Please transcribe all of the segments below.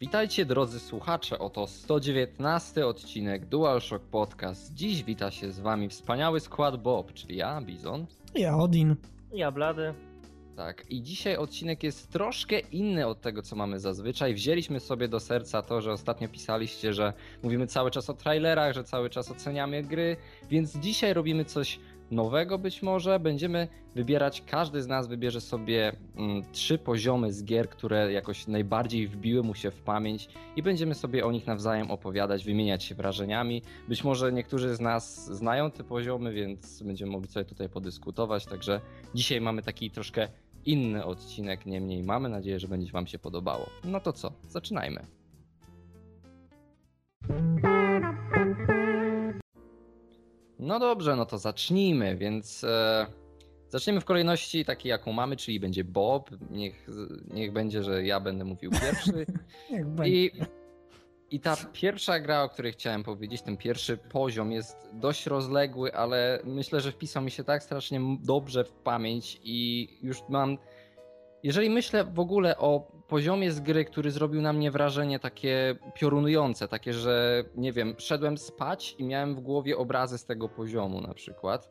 Witajcie drodzy słuchacze, oto 119 odcinek DualShock Podcast. Dziś wita się z wami wspaniały skład Bob, czyli ja, Bizon. Ja, Odin. Ja, Blady. Tak, i dzisiaj odcinek jest troszkę inny od tego, co mamy zazwyczaj. Wzięliśmy sobie do serca to, że ostatnio pisaliście, że mówimy cały czas o trailerach, że cały czas oceniamy gry, więc dzisiaj robimy coś nowego być może. Będziemy wybierać, każdy z nas wybierze sobie mm, trzy poziomy z gier, które jakoś najbardziej wbiły mu się w pamięć i będziemy sobie o nich nawzajem opowiadać, wymieniać się wrażeniami. Być może niektórzy z nas znają te poziomy, więc będziemy mogli sobie tutaj podyskutować. Także dzisiaj mamy taki troszkę inny odcinek, niemniej mamy nadzieję, że będzie Wam się podobało. No to co, zaczynajmy. No dobrze, no to zacznijmy, więc e, zaczniemy w kolejności takiej, jaką mamy, czyli będzie Bob. Niech, niech będzie, że ja będę mówił pierwszy. I, I ta pierwsza gra, o której chciałem powiedzieć, ten pierwszy poziom jest dość rozległy, ale myślę, że wpisał mi się tak strasznie dobrze w pamięć i już mam. Jeżeli myślę w ogóle o poziomie z gry, który zrobił na mnie wrażenie takie piorunujące, takie, że nie wiem, szedłem spać i miałem w głowie obrazy z tego poziomu na przykład,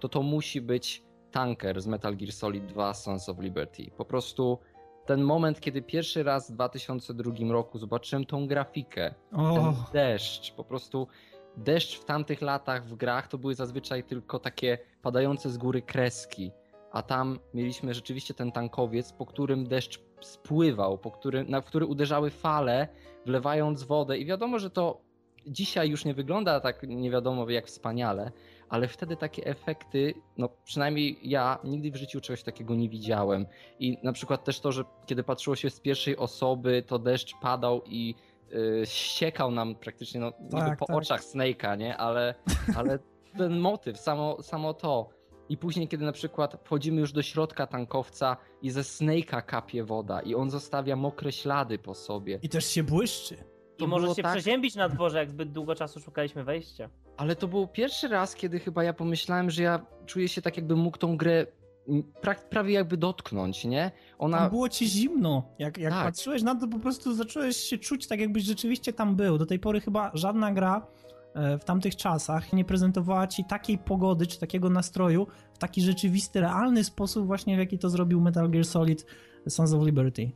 to to musi być tanker z Metal Gear Solid 2 Sons of Liberty. Po prostu ten moment, kiedy pierwszy raz w 2002 roku zobaczyłem tą grafikę, ten O, deszcz, po prostu deszcz w tamtych latach w grach to były zazwyczaj tylko takie padające z góry kreski, a tam mieliśmy rzeczywiście ten tankowiec, po którym deszcz spływał, po który, na który uderzały fale, wlewając wodę i wiadomo, że to dzisiaj już nie wygląda tak nie wiadomo jak wspaniale, ale wtedy takie efekty, no przynajmniej ja nigdy w życiu czegoś takiego nie widziałem. I na przykład też to, że kiedy patrzyło się z pierwszej osoby, to deszcz padał i yy, ściekał nam praktycznie no, Tak, po tak. oczach Snake'a, nie? Ale, ale ten motyw, samo, samo to. I później, kiedy na przykład wchodzimy już do środka tankowca i ze Snake'a kapie woda i on zostawia mokre ślady po sobie. i też się błyszczy. To I możesz było się tak- przeziębić na dworze, jak zbyt długo czasu szukaliśmy wejścia. Ale to był pierwszy raz, kiedy chyba ja pomyślałem, że ja czuję się tak, jakbym mógł tą grę pra prawie jakby dotknąć, nie? Ona. Tam było ci zimno. Jak, jak Tak. patrzyłeś na to, po prostu zacząłeś się czuć tak, jakbyś rzeczywiście tam był. Do tej pory chyba żadna gra w tamtych czasach nie prezentowała ci takiej pogody czy takiego nastroju w taki rzeczywisty, realny sposób, właśnie w jaki to zrobił Metal Gear Solid Sons of Liberty.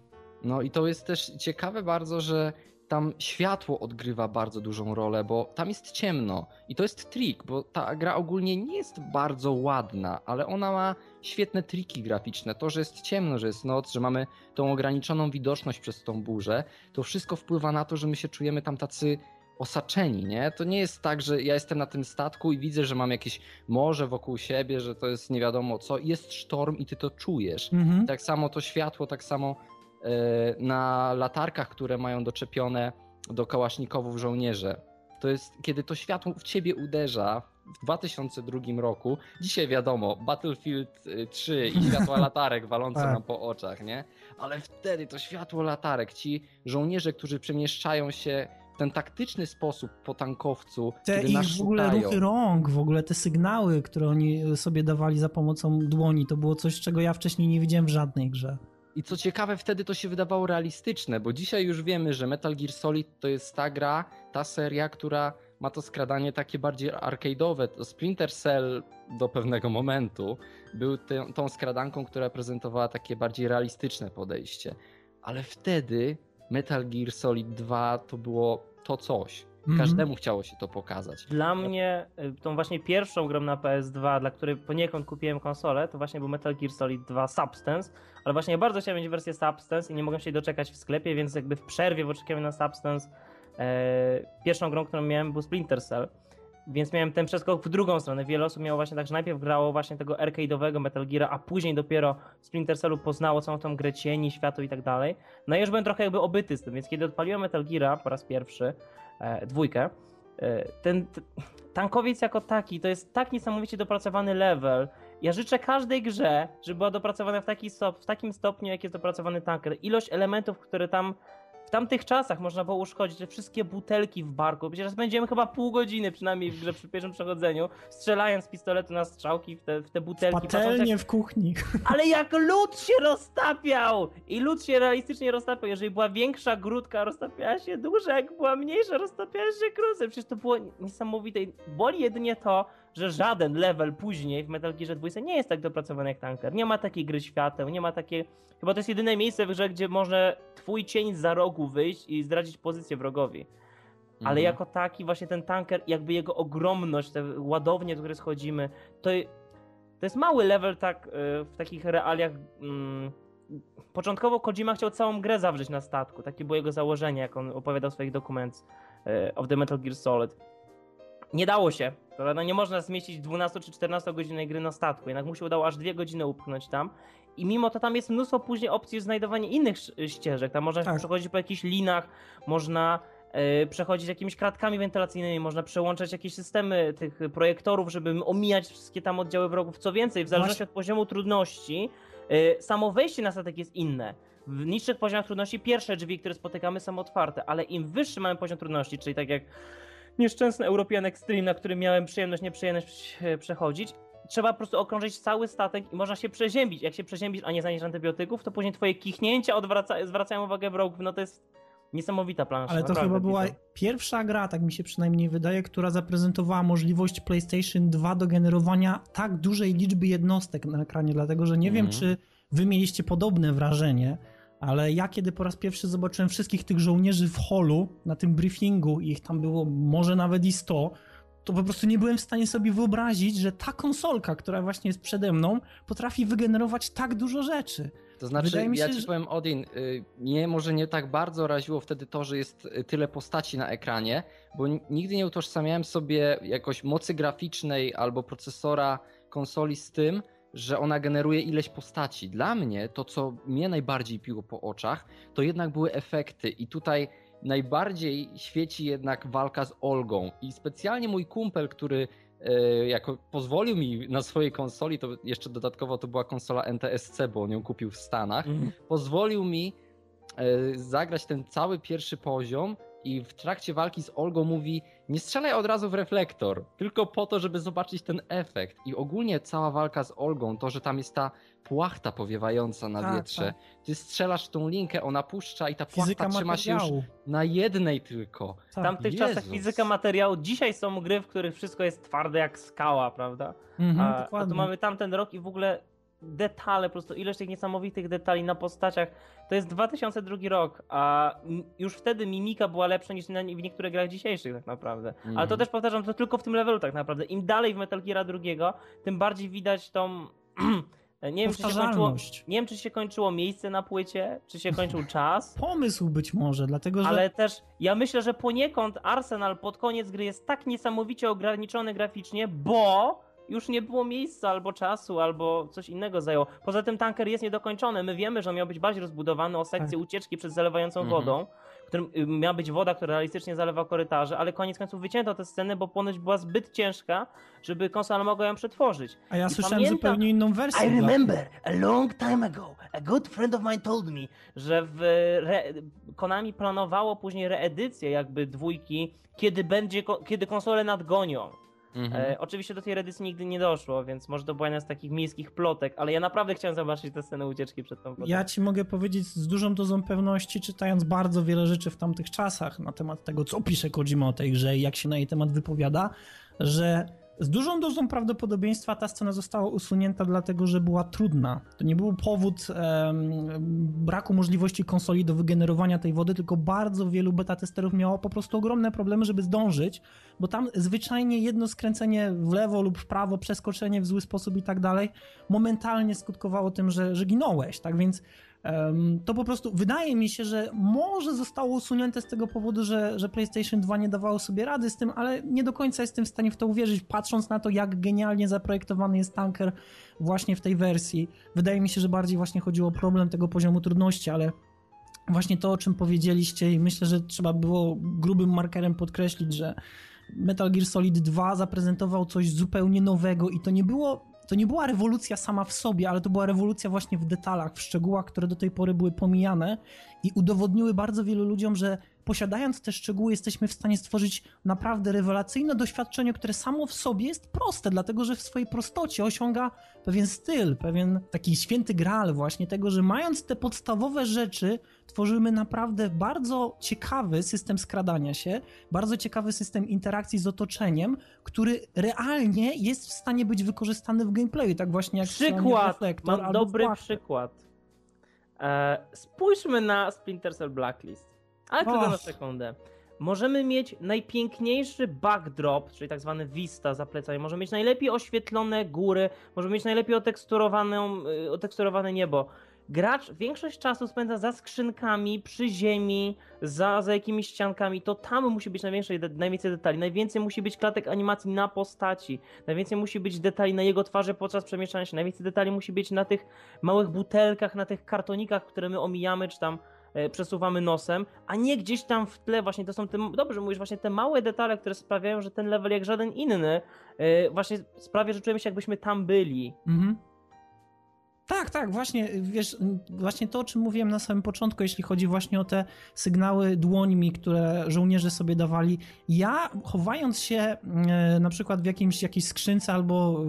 No i to jest też ciekawe bardzo, że tam światło odgrywa bardzo dużą rolę, bo tam jest ciemno. I to jest trik, bo ta gra ogólnie nie jest bardzo ładna, ale ona ma świetne triki graficzne. To, że jest ciemno, że jest noc, że mamy tą ograniczoną widoczność przez tą burzę, to wszystko wpływa na to, że my się czujemy tam tacy osaczeni, nie? To nie jest tak, że ja jestem na tym statku i widzę, że mam jakieś morze wokół siebie, że to jest nie wiadomo co, jest sztorm i ty to czujesz. Mhm. Tak samo to światło, tak samo e, na latarkach, które mają doczepione do kałasznikowów żołnierze. To jest, kiedy to światło w ciebie uderza w 2002 roku. Dzisiaj wiadomo, Battlefield y, 3 i światła latarek walące Tak. nam po oczach, nie? Ale wtedy to światło latarek, ci żołnierze, którzy przemieszczają się ten taktyczny sposób po tankowcu, Te kiedy ich nas w ogóle szukają. ruchy rąk, w ogóle te sygnały, które oni sobie dawali za pomocą dłoni, to było coś, czego ja wcześniej nie widziałem w żadnej grze. I co ciekawe, wtedy to się wydawało realistyczne, bo dzisiaj już wiemy, że Metal Gear Solid to jest ta gra, ta seria, która ma to skradanie takie bardziej arcade'owe. Splinter Cell do pewnego momentu był tę- tą skradanką, która prezentowała takie bardziej realistyczne podejście. Ale wtedy Metal Gear Solid 2 to było to coś. Mhm. Każdemu chciało się to pokazać. Dla mnie y, tą właśnie pierwszą grą na PS2, dla której poniekąd kupiłem konsolę, to właśnie był Metal Gear Solid 2 Substance, ale właśnie ja bardzo chciałem mieć wersję Substance i nie mogłem się jej doczekać w sklepie, więc jakby w przerwie w oczekiwaniu na Substance e, pierwszą grą, którą miałem był Splinter Cell. Więc miałem ten przeskok w drugą stronę. Wiele osób miało właśnie tak, że najpierw grało właśnie tego arcade'owego Metal Geara, a później dopiero Splinter Cellu poznało całą tą grę cieni, światło i tak dalej. No i już byłem trochę jakby obyty z tym, więc kiedy odpaliłem Metal Geara po raz pierwszy, e, dwójkę, e, ten tankowiec jako taki to jest tak niesamowicie dopracowany level. Ja życzę każdej grze, żeby była dopracowana w, taki stop, w takim stopniu, jak jest dopracowany tanker. Ilość elementów, które tam tamtych czasach można było uszkodzić te wszystkie butelki w barku. Przecież będziemy chyba pół godziny przynajmniej w grze przy pierwszym przechodzeniu, strzelając z pistoletu na strzałki w te, w te butelki. patrząc, jak- Patelnie w kuchni. ale jak lód się roztapiał! I lód się realistycznie roztapiał. Jeżeli była większa grudka, roztapiała się dłużej, jak była mniejsza, roztapiała się krócej. Przecież to było niesamowite. Boli jedynie to, że żaden level później w Metal Gear 2 nie jest tak dopracowany jak Tanker. Nie ma takiej gry świateł, nie ma takiej... Chyba to jest jedyne miejsce w grze, gdzie może twój cień za rogu wyjść i zdradzić pozycję wrogowi. Ale Mhm. jako taki właśnie ten tanker, jakby jego ogromność, te ładownie, do której schodzimy, to, to jest mały level tak y, w takich realiach. mm, początkowo Kojima chciał całą grę zawrzeć na statku. Takie było jego założenie, jak on opowiadał w swoich dokumentach of the Metal Gear Solid. Nie dało się. Prawda? Nie można zmieścić 12 czy 14 godzinnej gry na statku. Jednak mu się udało aż dwie godziny upchnąć tam. I mimo to tam jest mnóstwo później opcji znajdowania innych ścieżek. Tam można Tak. przechodzić po jakichś linach, można e, przechodzić jakimiś kratkami wentylacyjnymi, można przełączać jakieś systemy tych projektorów, żeby omijać wszystkie tam oddziały wrogów. Co więcej, w zależności Właśnie- od poziomu trudności, e, samo wejście na statek jest inne. W niższych poziomach trudności pierwsze drzwi, które spotykamy są otwarte, ale im wyższy mamy poziom trudności, czyli tak jak nieszczęsny European Extreme, na którym miałem przyjemność, nieprzyjemność e, przechodzić, trzeba po prostu okrążyć cały statek i można się przeziębić. Jak się przeziębisz, a nie znajdziesz antybiotyków, to później twoje kichnięcia odwraca, zwracają uwagę wrogów. No to jest niesamowita plansza. Ale to chyba była pierwsza gra, tak mi się przynajmniej wydaje, która zaprezentowała możliwość PlayStation 2 do generowania tak dużej liczby jednostek na ekranie, dlatego że nie wiem, Mhm. czy wy mieliście podobne wrażenie, ale ja kiedy po raz pierwszy zobaczyłem wszystkich tych żołnierzy w holu, na tym briefingu, ich tam było może nawet i 100, to po prostu nie byłem w stanie sobie wyobrazić, że ta konsolka, która właśnie jest przede mną, potrafi wygenerować tak dużo rzeczy. To znaczy, Wydaje mi ja się, ci że- powiem, Odin, y, mnie może nie tak bardzo raziło wtedy to, że jest y, tyle postaci na ekranie, bo nigdy nie utożsamiałem sobie jakoś mocy graficznej albo procesora konsoli z tym, że ona generuje ileś postaci. Dla mnie to, co mnie najbardziej piło po oczach, to jednak były efekty i tutaj najbardziej świeci jednak walka z Olgą i specjalnie mój kumpel, który e, jako pozwolił mi na swojej konsoli, to jeszcze dodatkowo to była konsola NTSC, bo on ją kupił w Stanach, Mhm. pozwolił mi e, zagrać ten cały pierwszy poziom i w trakcie walki z Olgą mówi nie strzelaj od razu w reflektor, tylko po to, żeby zobaczyć ten efekt. I ogólnie cała walka z Olgą, to, że tam jest ta płachta powiewająca na Tak, wietrze, tak. ty strzelasz w tą linkę, ona puszcza i ta płachta Fizyka trzyma się już materiału. na jednej tylko. W Tak. tamtych Jezus. czasach fizyka materiału, dzisiaj są gry, w których wszystko jest twarde jak skała, prawda? Mhm, a, a tu dokładnie. mamy tamten rok i w ogóle detale, po prostu ilość tych niesamowitych detali na postaciach. To jest 2002 rok, a już wtedy mimika była lepsza niż w niektórych grach dzisiejszych tak naprawdę. Ale to Mhm. też powtarzam, to tylko w tym levelu tak naprawdę. Im dalej w Metal Gear drugiego, tym bardziej widać tą... nie, wiem, czy się kończyło, nie wiem, czy się kończyło miejsce na płycie, czy się kończył czas. Pomysł być może, dlatego że Ale też ja myślę, że poniekąd Arsenal pod koniec gry jest tak niesamowicie ograniczony graficznie, bo już nie było miejsca albo czasu, albo coś innego zajął. Poza tym tanker jest niedokończony. My wiemy, że on miał być bardziej rozbudowany o sekcję Tak. ucieczki przed zalewającą Mhm. wodą, w którym y, miała być woda, która realistycznie zalewa korytarze, ale koniec końców wycięto tę scenę, bo ponoć była zbyt ciężka, żeby konsola mogła ją przetworzyć. A ja I słyszałem pamiętam- zupełnie inną wersję. I remember a long time ago, a good friend of mine told me, że w re... Konami planowało później reedycję jakby dwójki, kiedy będzie, ko- kiedy konsole nadgonią. Mhm. E, oczywiście do tej reedycji nigdy nie doszło, więc może to była jedna z takich miejskich plotek, ale ja naprawdę chciałem zobaczyć tę scenę ucieczki przed tą wodą. Ja ci mogę powiedzieć z dużą dozą pewności, czytając bardzo wiele rzeczy w tamtych czasach na temat tego, co pisze Kojima o tej grze i jak się na jej temat wypowiada, że z dużą dozą prawdopodobieństwa ta scena została usunięta dlatego, że była trudna. To nie był powód em, braku możliwości konsoli do wygenerowania tej wody, tylko bardzo wielu beta testerów miało po prostu ogromne problemy, żeby zdążyć, bo tam zwyczajnie jedno skręcenie w lewo lub w prawo, przeskoczenie w zły sposób i tak dalej, momentalnie skutkowało tym, że, że ginąłeś, tak więc to po prostu wydaje mi się, że może zostało usunięte z tego powodu, że, że PlayStation 2 nie dawało sobie rady z tym, ale nie do końca jestem w stanie w to uwierzyć, patrząc na to, jak genialnie zaprojektowany jest tanker właśnie w tej wersji. Wydaje mi się, że bardziej właśnie chodziło o problem tego poziomu trudności, ale właśnie to, o czym powiedzieliście i myślę, że trzeba było grubym markerem podkreślić, że Metal Gear Solid 2 zaprezentował coś zupełnie nowego i to nie było, to nie była rewolucja sama w sobie, ale to była rewolucja właśnie w detalach, w szczegółach, które do tej pory były pomijane i udowodniły bardzo wielu ludziom, że posiadając te szczegóły jesteśmy w stanie stworzyć naprawdę rewelacyjne doświadczenie, które samo w sobie jest proste, dlatego że w swojej prostocie osiąga pewien styl, pewien taki święty graal właśnie tego, że mając te podstawowe rzeczy, tworzymy naprawdę bardzo ciekawy system skradania się, bardzo ciekawy system interakcji z otoczeniem, który realnie jest w stanie być wykorzystany w gameplayu, tak właśnie jak Przykład! Reflektor Mam dobry przykład. E, spójrzmy na Splinter Cell Blacklist. Ale tylko na sekundę. Możemy mieć najpiękniejszy backdrop, czyli tak zwany vista za plecami. Możemy mieć najlepiej oświetlone góry, możemy mieć najlepiej oteksturowaną, y, oteksturowane niebo. Gracz większość czasu spędza za skrzynkami, przy ziemi, za, za jakimiś ściankami. To tam musi być najwięcej, najwięcej detali. Najwięcej musi być klatek animacji na postaci. Najwięcej musi być detali na jego twarzy podczas przemieszczania się. Najwięcej detali musi być na tych małych butelkach, na tych kartonikach, które my omijamy, czy tam przesuwamy nosem, a nie gdzieś tam w tle właśnie to są te, dobrze mówisz, właśnie te małe detale, które sprawiają, że ten level jak żaden inny e, właśnie sprawia, że czujemy się jakbyśmy tam byli. Mhm. Tak, tak, właśnie, wiesz, właśnie to, o czym mówiłem na samym początku, jeśli chodzi właśnie o te sygnały dłońmi, które żołnierze sobie dawali. Ja, chowając się e, na przykład w jakimś, jakiejś skrzynce albo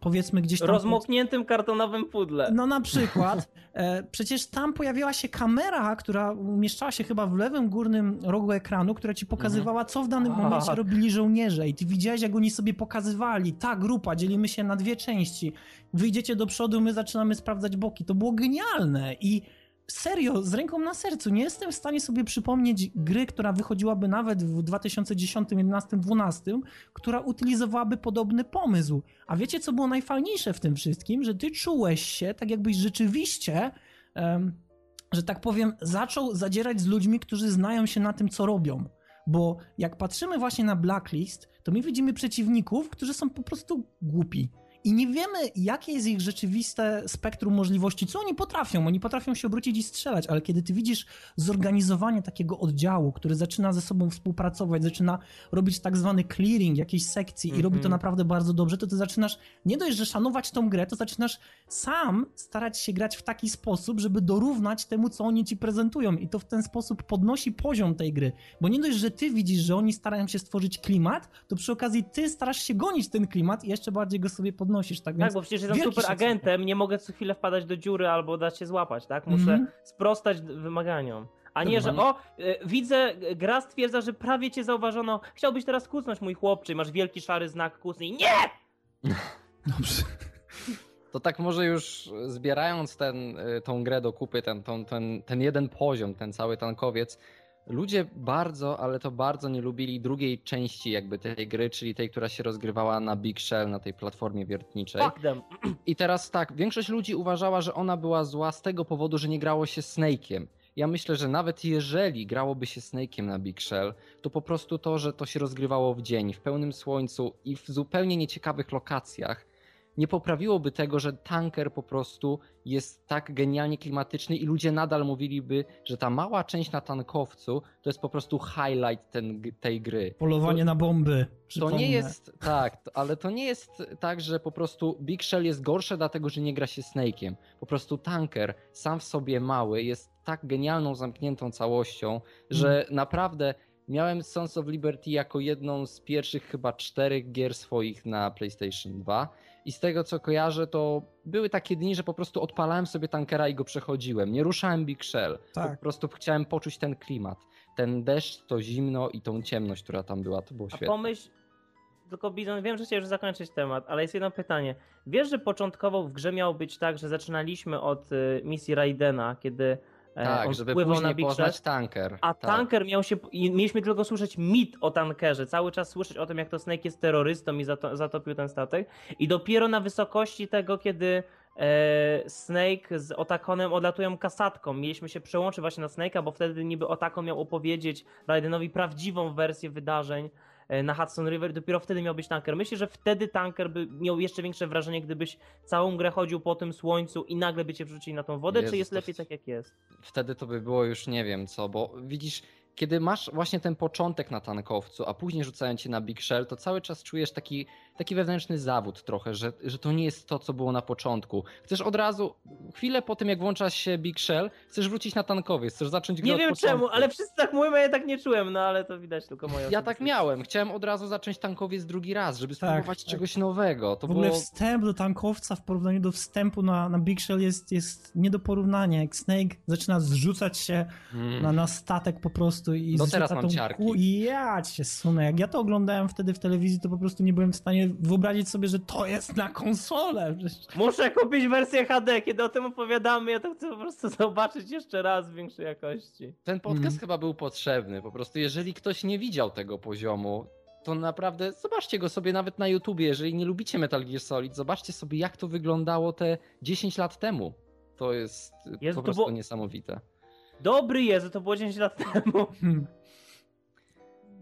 powiedzmy gdzieś tam... Rozmokniętym kartonowym pudle. No na przykład. E, przecież tam pojawiała się kamera, która umieszczała się chyba w lewym górnym rogu ekranu, która ci pokazywała, co w danym momencie robili żołnierze. I ty widziałeś, jak oni sobie pokazywali. Ta grupa, dzielimy się na dwie części. Wyjdziecie do przodu, my zaczynamy sprawdzać boki. To było genialne i serio, z ręką na sercu, nie jestem w stanie sobie przypomnieć gry, która wychodziłaby nawet w 2010, 2011, 2012, która utylizowałaby podobny pomysł. A wiecie, co było najfajniejsze w tym wszystkim? Że ty czułeś się tak, jakbyś rzeczywiście, em, że tak powiem, zaczął zadzierać z ludźmi, którzy znają się na tym, co robią. Bo jak patrzymy właśnie na Blacklist, to my widzimy przeciwników, którzy są po prostu głupi. I nie wiemy, jakie jest ich rzeczywiste spektrum możliwości, co oni potrafią. Oni potrafią się obrócić i strzelać, ale kiedy ty widzisz zorganizowanie takiego oddziału, który zaczyna ze sobą współpracować, zaczyna robić tak zwany clearing jakiejś sekcji i Mhm. robi to naprawdę bardzo dobrze, to ty zaczynasz nie dość, że szanować tą grę, to zaczynasz sam starać się grać w taki sposób, żeby dorównać temu, co oni ci prezentują. I to w ten sposób podnosi poziom tej gry. Bo nie dość, że ty widzisz, że oni starają się stworzyć klimat, to przy okazji ty starasz się gonić ten klimat i jeszcze bardziej go sobie podnosisz. Tak, więc Tak, bo przecież jestem super agentem, nie mogę co chwilę wpadać do dziury albo dać się złapać, tak? Muszę Mhm. sprostać wymaganiom. A nie, że o, y, widzę, y, gra stwierdza, że prawie cię zauważono, chciałbyś teraz kucnąć mój chłopczy, masz wielki szary znak kucnij. Nie! Dobrze. To tak może już zbierając ten, y, tą grę do kupy, ten, ten, ten jeden poziom, ten cały tankowiec, ludzie bardzo, ale to bardzo nie lubili drugiej części jakby tej gry, czyli tej, która się rozgrywała na Big Shell, na tej platformie wiertniczej. Them. I teraz tak, większość ludzi uważała, że ona była zła z tego powodu, że nie grało się Snake'iem. Ja myślę, że nawet jeżeli grałoby się Snake'iem na Big Shell, to po prostu to, że to się rozgrywało w dzień, w pełnym słońcu i w zupełnie nieciekawych lokacjach, nie poprawiłoby tego, że tanker po prostu jest tak genialnie klimatyczny i ludzie nadal mówiliby, że ta mała część na tankowcu to jest po prostu highlight ten, tej gry. Polowanie na bomby. To przypomnę. nie jest tak, to- ale to nie jest tak, że po prostu Big Shell jest gorsze dlatego, że nie gra się Snake'iem. Po prostu tanker sam w sobie mały jest tak genialną, zamkniętą całością, że naprawdę miałem Sons of Liberty jako jedną z pierwszych chyba czterech gier swoich na PlayStation 2 i z tego co kojarzę to były takie dni, że po prostu odpalałem sobie tankera i go przechodziłem. Nie ruszałem Big Shell. Tak. Po prostu chciałem poczuć ten klimat. Ten deszcz, to zimno i tą ciemność, która tam była. To było A świetne. pomyśl, tylko Bizon, wiem, że chciałeś już zakończyć temat, ale jest jedno pytanie. Wiesz, że początkowo w grze miało być tak, że zaczynaliśmy od y, misji Raidena, kiedy Tak, on żeby później na Big poznać tanker. a tak. tanker miał się, mieliśmy tylko słyszeć mit o tankerze, cały czas słyszeć o tym, jak to Snake jest terrorystą i zato, zatopił ten statek i dopiero na wysokości tego, kiedy e, Snake z Otakonem odlatują kasadką, mieliśmy się przełączyć właśnie na Snake'a, bo wtedy niby Otako miał opowiedzieć Raidenowi prawdziwą wersję wydarzeń e, na Hudson River, dopiero wtedy miał być tanker. Myślę, że wtedy tanker by miał jeszcze większe wrażenie, gdybyś całą grę chodził po tym słońcu i nagle by cię wrzucili na tą wodę, Jezus, czy jest lepiej tak jak jest? Wtedy to by było już nie wiem co, bo widzisz, kiedy masz właśnie ten początek na tankowcu, a później rzucają cię na Big Shell, to cały czas czujesz taki, taki wewnętrzny zawód trochę, że, że to nie jest to, co było na początku. Chcesz od razu, chwilę po tym jak włączasz się Big Shell, chcesz wrócić na tankowiec, chcesz zacząć grę Nie od wiem początku. czemu, ale wszyscy tak mówią, ja tak nie czułem, no ale to widać tylko moje Ja tak miałem, chciałem od razu zacząć tankowiec drugi raz, żeby Tak, spróbować tak. czegoś nowego. To w ogóle było... wstęp do tankowca w porównaniu do wstępu na, na Big Shell jest, jest nie do porównania. Jak Snake zaczyna zrzucać się Mm. na, na statek po prostu i Do zrzuca teraz mam tą ciarki. ku- i ja cię sunę. Jak ja to oglądałem wtedy w telewizji, to po prostu nie byłem w stanie wyobrazić sobie, że to jest na konsolę. Muszę kupić wersję HD, kiedy o tym opowiadamy, ja to chcę po prostu zobaczyć jeszcze raz w większej jakości. Ten podcast Mhm. chyba był potrzebny. Po prostu, jeżeli ktoś nie widział tego poziomu, to naprawdę zobaczcie go sobie nawet na YouTubie. Jeżeli nie lubicie Metal Gear Solid, zobaczcie sobie, jak to wyglądało te 10 lat temu. To jest Jezu, po prostu było- niesamowite. Dobry Jezu, to było 10 lat temu. Hmm.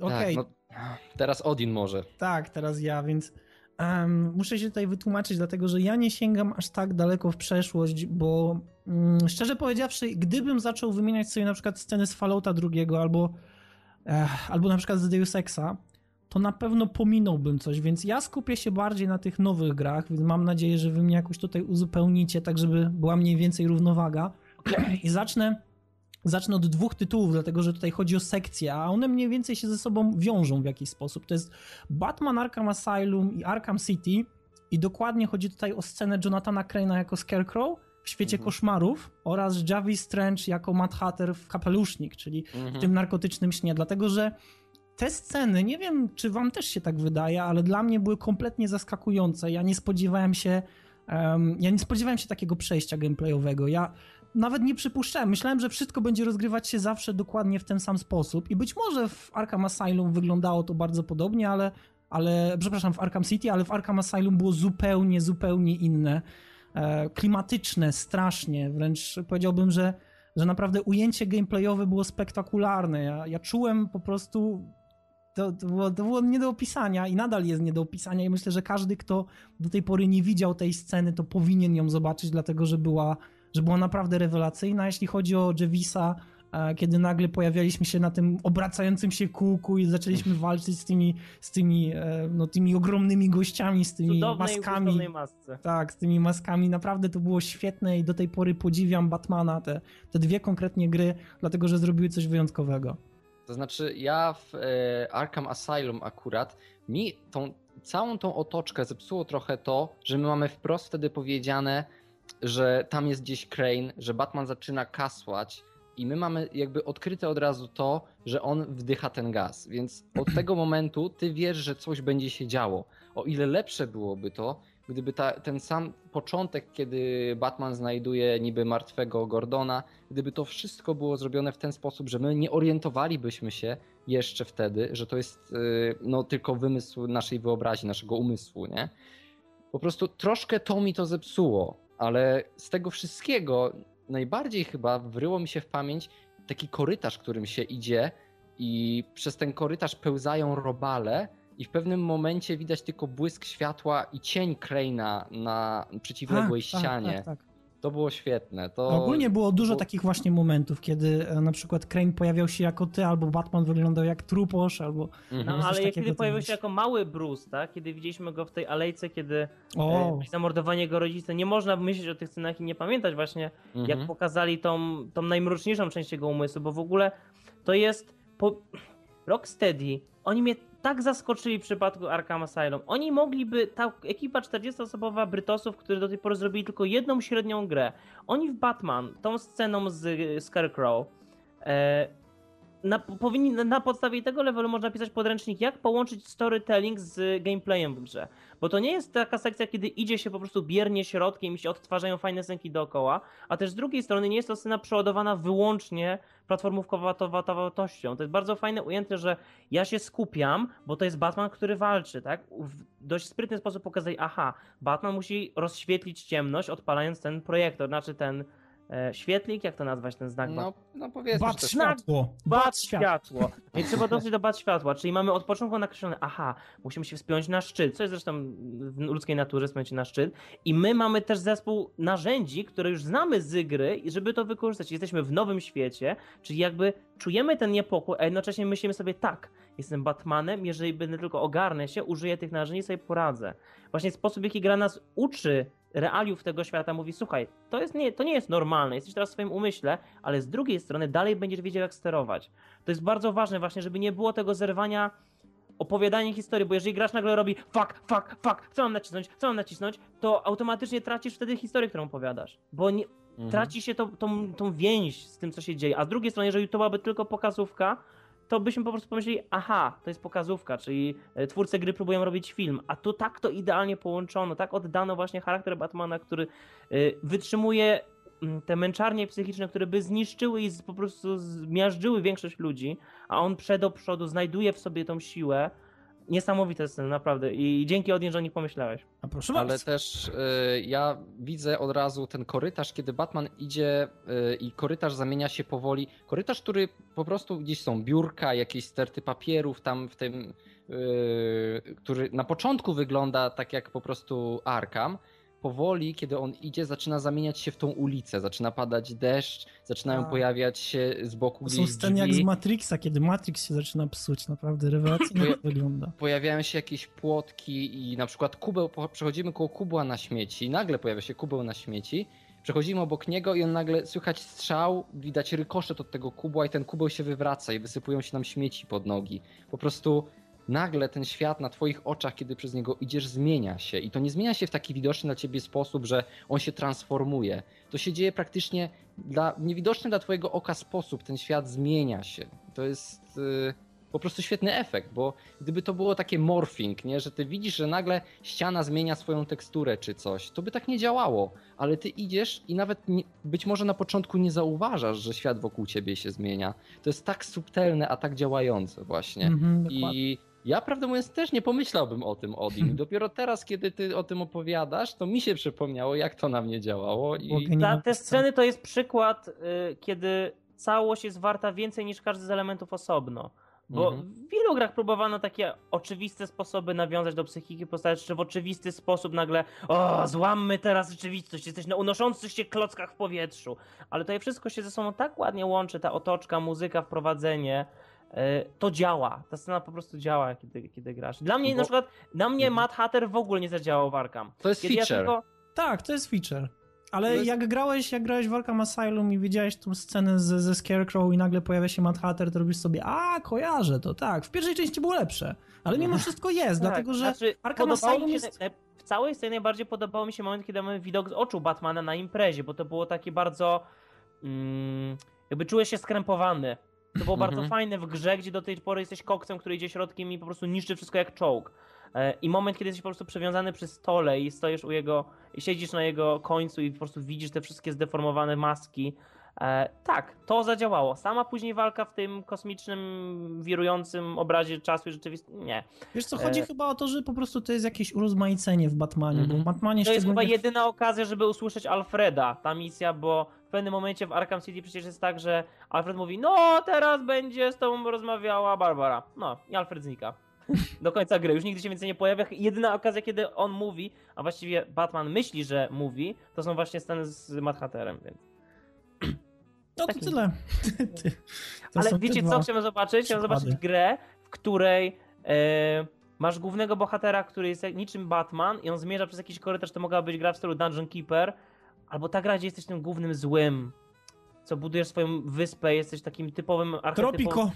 Okej, Tak, no, teraz Odin może. Tak, teraz ja, więc em, muszę się tutaj wytłumaczyć, dlatego że ja nie sięgam aż tak daleko w przeszłość, bo mm, szczerze powiedziawszy, gdybym zaczął wymieniać sobie na przykład sceny z Fallouta drugiego albo, eh, albo na przykład z Deus Exa, to na pewno pominąłbym coś, więc ja skupię się bardziej na tych nowych grach, więc mam nadzieję, że wy mnie jakoś tutaj uzupełnicie, tak żeby była mniej więcej równowaga. I zacznę Zacznę od dwóch tytułów, dlatego że tutaj chodzi o sekcje, a one mniej więcej się ze sobą wiążą w jakiś sposób. To jest Batman Arkham Asylum i Arkham City i dokładnie chodzi tutaj o scenę Jonathana Crane'a jako Scarecrow w świecie Mhm. koszmarów oraz Jarvis Strange jako Mad Hatter w Kapelusznik, czyli Mhm. w tym narkotycznym śnie, dlatego że te sceny, nie wiem czy wam też się tak wydaje, ale dla mnie były kompletnie zaskakujące. Ja nie spodziewałem się, ja nie spodziewałem się takiego przejścia gameplayowego. Ja nawet nie przypuszczałem. Myślałem, że wszystko będzie rozgrywać się zawsze dokładnie w ten sam sposób i być może w Arkham Asylum wyglądało to bardzo podobnie, ale, ale przepraszam, w Arkham City, ale w Arkham Asylum było zupełnie, zupełnie inne. E, klimatyczne, strasznie, wręcz powiedziałbym, że, że naprawdę ujęcie gameplayowe było spektakularne. Ja, ja czułem po prostu to, to, było, to było nie do opisania i nadal jest nie do opisania i myślę, że każdy, kto do tej pory nie widział tej sceny, to powinien ją zobaczyć, dlatego że była, że była naprawdę rewelacyjna. Jeśli chodzi o Jevisa, e, kiedy nagle pojawialiśmy się na tym obracającym się kółku i zaczęliśmy walczyć z tymi, z tymi, e, no, tymi ogromnymi gościami, z tymi Cudownej, maskami. Tak, z tymi maskami. Naprawdę to było świetne i do tej pory podziwiam Batmana, te, te dwie konkretnie gry, dlatego że zrobiły coś wyjątkowego. To znaczy, ja w e, Arkham Asylum akurat mi tą całą tą otoczkę zepsuło trochę to, że my mamy wprost wtedy powiedziane, że tam jest gdzieś Crane, że Batman zaczyna kasłać i my mamy jakby odkryte od razu to, że on wdycha ten gaz. Więc od tego momentu ty wiesz, że coś będzie się działo. O ile lepsze byłoby to, gdyby ta, ten sam początek, kiedy Batman znajduje niby martwego Gordona, gdyby to wszystko było zrobione w ten sposób, że my nie orientowalibyśmy się jeszcze wtedy, że to jest yy, no, tylko wymysł naszej wyobraźni, naszego umysłu, nie? Po prostu troszkę to mi to zepsuło, ale z tego wszystkiego najbardziej chyba wryło mi się w pamięć taki korytarz, którym się idzie i przez ten korytarz pełzają robale i w pewnym momencie widać tylko błysk światła i cień Kraina na przeciwległej Tak, tak, ścianie. tak, tak. To było świetne. To... Ogólnie było dużo takich właśnie momentów, kiedy e, na przykład Crane pojawiał się jako ty, albo Batman wyglądał jak truposz, albo... Mhm. No coś ale kiedy pojawił się jako mały Bruce, tak? Kiedy widzieliśmy go w tej alejce, kiedy O, e, byli zamordowani jego rodzice, nie można myśleć o tych scenach i nie pamiętać właśnie, Mhm. jak pokazali tą, tą najmroczniejszą część jego umysłu, bo w ogóle to jest po... Rocksteady, oni mnie tak zaskoczyli w przypadku Arkham Asylum. Oni mogliby, ta ekipa 40-osobowa Brytosów, którzy do tej pory zrobili tylko jedną średnią grę, oni w Batman, tą sceną z y, Scarecrow, e, na, powinni, na podstawie tego levelu można pisać podręcznik, jak połączyć storytelling z gameplayem w grze. Bo to nie jest taka sekcja, kiedy idzie się po prostu biernie środkiem i się odtwarzają fajne scenki dookoła, a też z drugiej strony nie jest to scena przeładowana wyłącznie platformówkowo-tością. To jest bardzo fajne ujęte, że ja się skupiam, bo to jest Batman, który walczy, tak? W dość sprytny sposób pokazać, aha, Batman musi rozświetlić ciemność, odpalając ten projektor, znaczy ten świetlik, jak to nazwać ten znak? No, no powiedzmy, Bat światło! Bat światło. Więc trzeba dotrzeć do bat światła, czyli mamy od początku nakreślone, aha, musimy się wspiąć na szczyt, co jest zresztą w ludzkiej naturze, wspiąć się na szczyt. I my mamy też zespół narzędzi, które już znamy z gry, i żeby to wykorzystać. Jesteśmy w nowym świecie, czyli jakby czujemy ten niepokój, a jednocześnie myślimy sobie, tak, jestem Batmanem, jeżeli będę tylko ogarnę się, użyję tych narzędzi i sobie poradzę. Właśnie sposób, w jaki gra nas uczy realiów tego świata, mówi, słuchaj, to, jest nie, to nie jest normalne, jesteś teraz w swoim umyśle, ale z drugiej strony dalej będziesz wiedział, jak sterować. To jest bardzo ważne właśnie, żeby nie było tego zerwania opowiadania historii, bo jeżeli gracz nagle robi fuck, fuck, fuck, co mam nacisnąć, co mam nacisnąć, to automatycznie tracisz wtedy historię, którą opowiadasz, bo nie, Mhm. traci się to, tą, tą więź z tym, co się dzieje. A z drugiej strony, jeżeli to byłaby tylko pokazówka, to byśmy po prostu pomyśleli, aha, to jest pokazówka, czyli e, twórcy gry próbują robić film, a tu tak to idealnie połączono, tak oddano właśnie charakter Batmana, który e, wytrzymuje mm, te męczarnie psychiczne, które by zniszczyły i po prostu zmiażdżyły większość ludzi, a on przed do przodu znajduje w sobie tą siłę. Niesamowite sceny, naprawdę. I dzięki Odin, że o nich pomyślałeś. A proszę Ale też y, ja widzę od razu ten korytarz, kiedy Batman idzie y, i korytarz zamienia się powoli. Korytarz, który po prostu gdzieś są biurka, jakieś sterty papierów tam w tym, y, który na początku wygląda tak jak po prostu Arkham. Powoli, kiedy on idzie, zaczyna zamieniać się w tą ulicę, zaczyna padać deszcz, zaczynają A. pojawiać się z boku To są sceny jak z drzwi. Matrixa, kiedy Matrix się zaczyna psuć. Naprawdę rewelacyjnie to wygląda. pojawiają się jakieś płotki i na przykład kubeł, przechodzimy koło kubła na śmieci, nagle pojawia się kubeł na śmieci, przechodzimy obok niego i on nagle słychać strzał, widać rykoszet od tego kubła i ten kubeł się wywraca i wysypują się nam śmieci pod nogi. Po prostu nagle ten świat na twoich oczach, kiedy przez niego idziesz, zmienia się i to nie zmienia się w taki widoczny dla ciebie sposób, że on się transformuje. To się dzieje praktycznie dla niewidoczny dla twojego oka sposób, ten świat zmienia się. To jest... y, po prostu świetny efekt, bo gdyby to było takie morphing, nie, że ty widzisz, że nagle ściana zmienia swoją teksturę czy coś, to by tak nie działało, ale ty idziesz i nawet nie, być może na początku nie zauważasz, że świat wokół ciebie się zmienia. To jest tak subtelne, a tak działające właśnie. Mhm, dokładnie. Ja prawdę mówiąc też nie pomyślałbym o tym Odin. Dopiero teraz, kiedy ty o tym opowiadasz, to mi się przypomniało, jak to na mnie działało. I. Ta, te sceny to jest przykład, y, kiedy całość jest warta więcej niż każdy z elementów osobno. Bo Mhm. w wielu grach próbowano takie oczywiste sposoby nawiązać do psychiki postaci, czy w oczywisty sposób nagle o, złammy teraz rzeczywistość, jesteś na unoszących się klockach w powietrzu. Ale to wszystko się ze sobą tak ładnie łączy, ta otoczka, muzyka, wprowadzenie. Y, To działa. Ta scena po prostu działa, kiedy, kiedy grasz. Dla mnie Bo- na przykład, na mnie Mhm. Mad Hatter w ogóle nie zadziałał w Arkham. to jest Kiedy ja feature. tylko, Tak, to jest feature. Ale jest- jak grałeś, jak grałeś w Arkham Asylum i widziałeś tą scenę ze, ze Scarecrow i nagle pojawia się Mad Hatter, to robisz sobie, a kojarzę to, tak. W pierwszej części było lepsze, ale mimo wszystko jest, dlatego że Tak, znaczy, Arkham Asylum jest... W całej scenie najbardziej podobał mi się moment, kiedy mamy widok z oczu Batmana na imprezie, bo to było takie bardzo. Mm, jakby czułeś się skrępowany. To było bardzo Mhm. fajne w grze, gdzie do tej pory jesteś koksem, który idzie środkiem i po prostu niszczy wszystko jak czołg. E, I moment, kiedy jesteś po prostu przywiązany przy stole i stoisz u jego, i siedzisz na jego końcu i po prostu widzisz te wszystkie zdeformowane maski. E, tak, to zadziałało. Sama później walka w tym kosmicznym, wirującym obrazie czasu i rzeczywistości. Nie. Wiesz co, chodzi E- chyba o to, że po prostu to jest jakieś urozmaicenie w Batmanie, Mhm. bo w Batmanie To jest chyba jedyna okazja, żeby usłyszeć Alfreda, ta misja, bo w pewnym momencie w Arkham City przecież jest tak, że Alfred mówi, no teraz będzie z tobą rozmawiała Barbara. No i Alfred znika. Do końca gry, już nigdy się więcej nie pojawia. Jedyna okazja, kiedy on mówi, a właściwie Batman myśli, że mówi, to są właśnie sceny z Mad Hatterem, więc. No to taki- tyle. Ty- to Ale wiecie co chciałem zobaczyć? Chciałem zobaczyć grę, w której e, masz głównego bohatera, który jest niczym Batman i on zmierza przez jakiś korytarz, to mogła być gra w stylu Dungeon Keeper, albo ta gra, gdzie jesteś tym głównym złym, co budujesz swoją wyspę, jesteś takim typowym archetypowym... Tropico.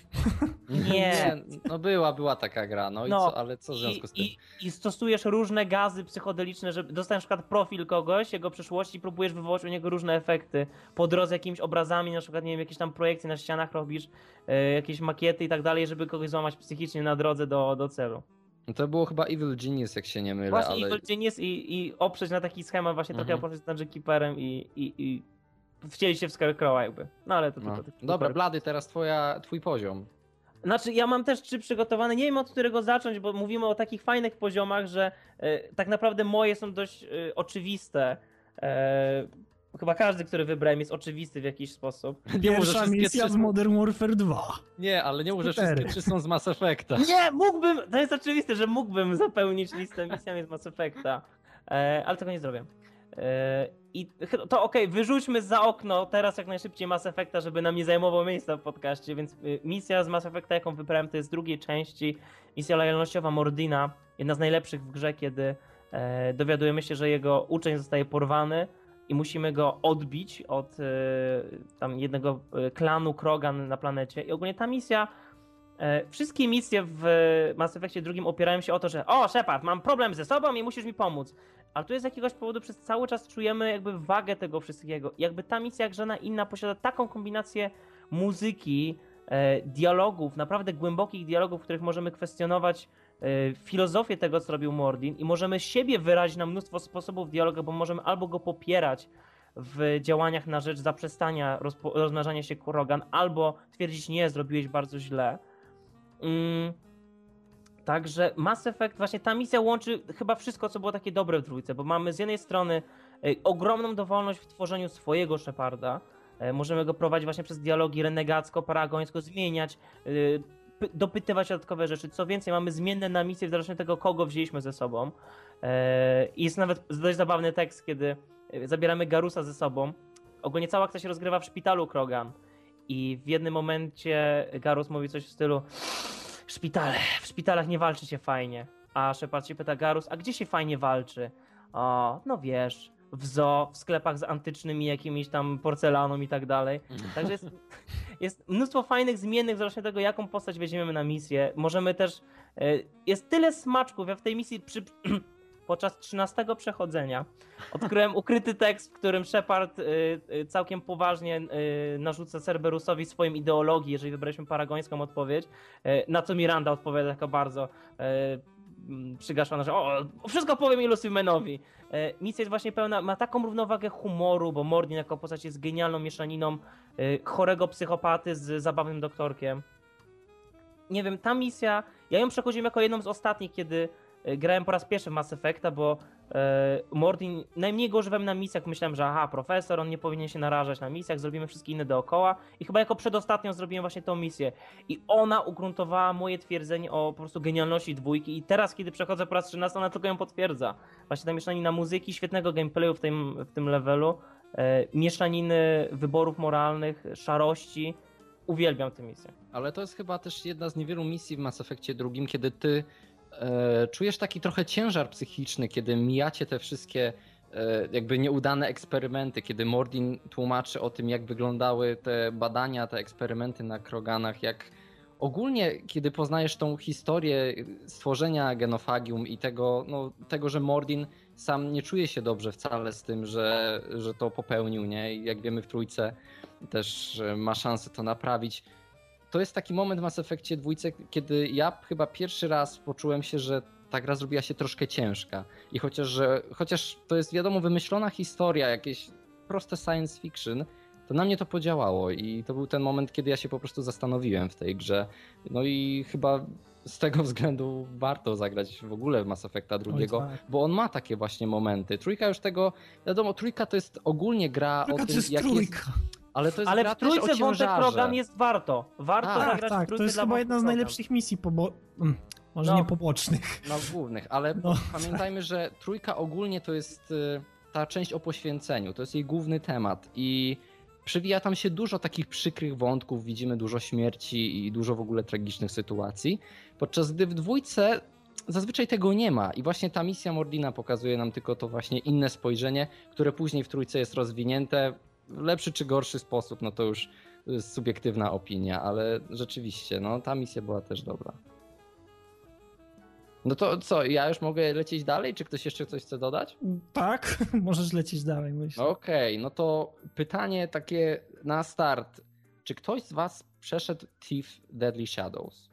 Nie. no była, była taka gra, no, i No, co, ale co w związku z tym? I, i, I stosujesz różne gazy psychodeliczne, żeby dostajesz na przykład profil kogoś, jego przeszłości i próbujesz wywołać u niego różne efekty. Po drodze jakimiś obrazami, na przykład, nie wiem, jakieś tam projekcje na ścianach robisz, e, jakieś makiety i tak dalej, żeby kogoś złamać psychicznie na drodze do, do celu. No to było chyba Evil Genius, jak się nie mylę, Właśnie ale... Evil Genius i, i oprzeć na taki schemat właśnie Mhm. trochę oprzeć z Dungeon Keeperem i, i, i wcielić się w Scarecrowa jakby. No ale to No. tylko... Dobra, Blady, teraz twoja, twój poziom. Znaczy, ja mam też trzy przygotowane. Nie wiem od którego zacząć, bo mówimy o takich fajnych poziomach, że e, tak naprawdę moje są dość e, oczywiste. E, chyba każdy, który wybrałem jest oczywisty w jakiś sposób. Nie Pierwsza misja trzy... z Modern Warfare 2. Nie, ale nie może wszystkie trzy są z Mass Effecta. Nie, mógłbym, to jest oczywiste, że mógłbym zapełnić listę misjami z Mass Effecta, e, ale tego nie zrobię. E, I to okej, wyrzućmy za okno teraz jak najszybciej Mass Effecta, żeby nam nie zajmował miejsca w podcaście, więc y, misja z Mass Effecta, jaką wybrałem, to jest z drugiej części, misja lojalnościowa Mordina, jedna z najlepszych w grze, kiedy e, dowiadujemy się, że jego uczeń zostaje porwany i musimy go odbić od e, tam jednego e, klanu Krogan na planecie i ogólnie ta misja E, Wszystkie misje w Mass Effectie drugim opierają się o to, że o Shepard, mam problem ze sobą i musisz mi pomóc. Ale tu jest z jakiegoś powodu przez cały czas czujemy jakby wagę tego wszystkiego. Jakby ta misja jak żadna inna posiada taką kombinację muzyki, dialogów, naprawdę głębokich dialogów, w których możemy kwestionować filozofię tego, co robił Mordin i możemy siebie wyrazić na mnóstwo sposobów w dialogach, bo możemy albo go popierać w działaniach na rzecz zaprzestania rozmnażania się Krogan, albo twierdzić nie, zrobiłeś bardzo źle. Mm, Także Mass Effect, właśnie ta misja łączy chyba wszystko, co było takie dobre w trójce, bo mamy z jednej strony e, ogromną dowolność w tworzeniu swojego Sheparda. E, Możemy go prowadzić właśnie przez dialogi renegacko-paragońsko, zmieniać, dopytywać dodatkowe rzeczy. Co więcej, mamy zmienne na misję w zależności od tego, kogo wzięliśmy ze sobą. E, I jest nawet dość zabawny tekst, kiedy e, zabieramy Garusa ze sobą. Ogólnie cała akcja się rozgrywa w szpitalu Krogan. I w jednym momencie Garus mówi coś w stylu Szpitale, w szpitalach nie walczy się fajnie. A Shepard się pyta Garus, a gdzie się fajnie walczy? O, no wiesz, w zoo, w sklepach z antycznymi jakimiś tam porcelaną i tak dalej. Także jest, jest mnóstwo fajnych zmiennych, zależnie od tego, jaką postać weźmiemy na misję. Możemy też. e, Jest tyle smaczków. Ja w tej misji przy, podczas 13 przechodzenia odkryłem ukryty tekst, w którym Shepard y, y, całkiem poważnie narzuca Cerberusowi swoją ideologię, jeżeli wybraliśmy paragońską odpowiedź. Na co Miranda odpowiada jako bardzo przygaszona, że o, wszystko powiem Ilusymenowi. E, Misja jest właśnie pełna, ma taką równowagę humoru, bo Mordin jako postać jest genialną mieszaniną y, chorego psychopaty z zabawnym doktorkiem. Nie wiem, ta misja, ja ją przechodziłem jako jedną z ostatnich, kiedy y, grałem po raz pierwszy w Mass Effecta, bo e, Mordin, najmniej go używałem na misjach, myślałem, że aha, profesor, on nie powinien się narażać na misjach, zrobimy wszystkie inne dookoła. I chyba jako przedostatnią zrobiłem właśnie tą misję. I ona ugruntowała moje twierdzenie o po prostu genialności dwójki. I teraz, kiedy przechodzę po raz 13, ona tylko ją potwierdza. Właśnie ta mieszanina muzyki, świetnego gameplayu w tym, w tym levelu, e, mieszaniny wyborów moralnych, szarości, uwielbiam tę misję. Ale to jest chyba też jedna z niewielu misji w Mass Effectie drugim, kiedy ty e, czujesz taki trochę ciężar psychiczny, kiedy mijacie te wszystkie e, jakby nieudane eksperymenty, kiedy Mordin tłumaczy o tym, jak wyglądały te badania, te eksperymenty na kroganach, jak ogólnie, kiedy poznajesz tą historię stworzenia genofagium i tego, no, tego, że Mordin sam nie czuje się dobrze wcale z tym, że, że to popełnił, nie? I jak wiemy w trójce też ma szansę to naprawić. To jest taki moment w Mass Effectie dwójce, kiedy ja chyba pierwszy raz poczułem się, że ta gra zrobiła się troszkę ciężka. I chociaż, że, chociaż to jest wiadomo wymyślona historia, jakieś proste science fiction, to na mnie to podziałało i to był ten moment, kiedy ja się po prostu zastanowiłem w tej grze. No i chyba z tego względu warto zagrać w ogóle w Mass Effecta drugiego, tak. bo on ma takie właśnie momenty. Trójka już tego, wiadomo, trójka to jest ogólnie gra Trójka o tym, jest jak jest... Ale to jest Ale w trójce wątek program jest warto. Warto Tak, zagrać w tak, trójce to jest chyba jedna z najlepszych misji, pobo... mm, może No. nie pobocznych. No głównych, ale No. pamiętajmy, że trójka ogólnie to jest y, ta część o poświęceniu, to jest jej główny temat i przywija tam się dużo takich przykrych wątków, widzimy dużo śmierci i dużo w ogóle tragicznych sytuacji, podczas gdy w dwójce zazwyczaj tego nie ma i właśnie ta misja Mordina pokazuje nam tylko to właśnie inne spojrzenie, które później w trójce jest rozwinięte lepszy czy gorszy sposób, no to już jest subiektywna opinia, ale rzeczywiście, no ta misja była też dobra. No to co, ja już mogę lecieć dalej, czy ktoś jeszcze coś chce dodać? Tak, możesz lecieć dalej, myślę. Okej, no to pytanie takie na start. Czy ktoś z was przeszedł Thief Deadly Shadows?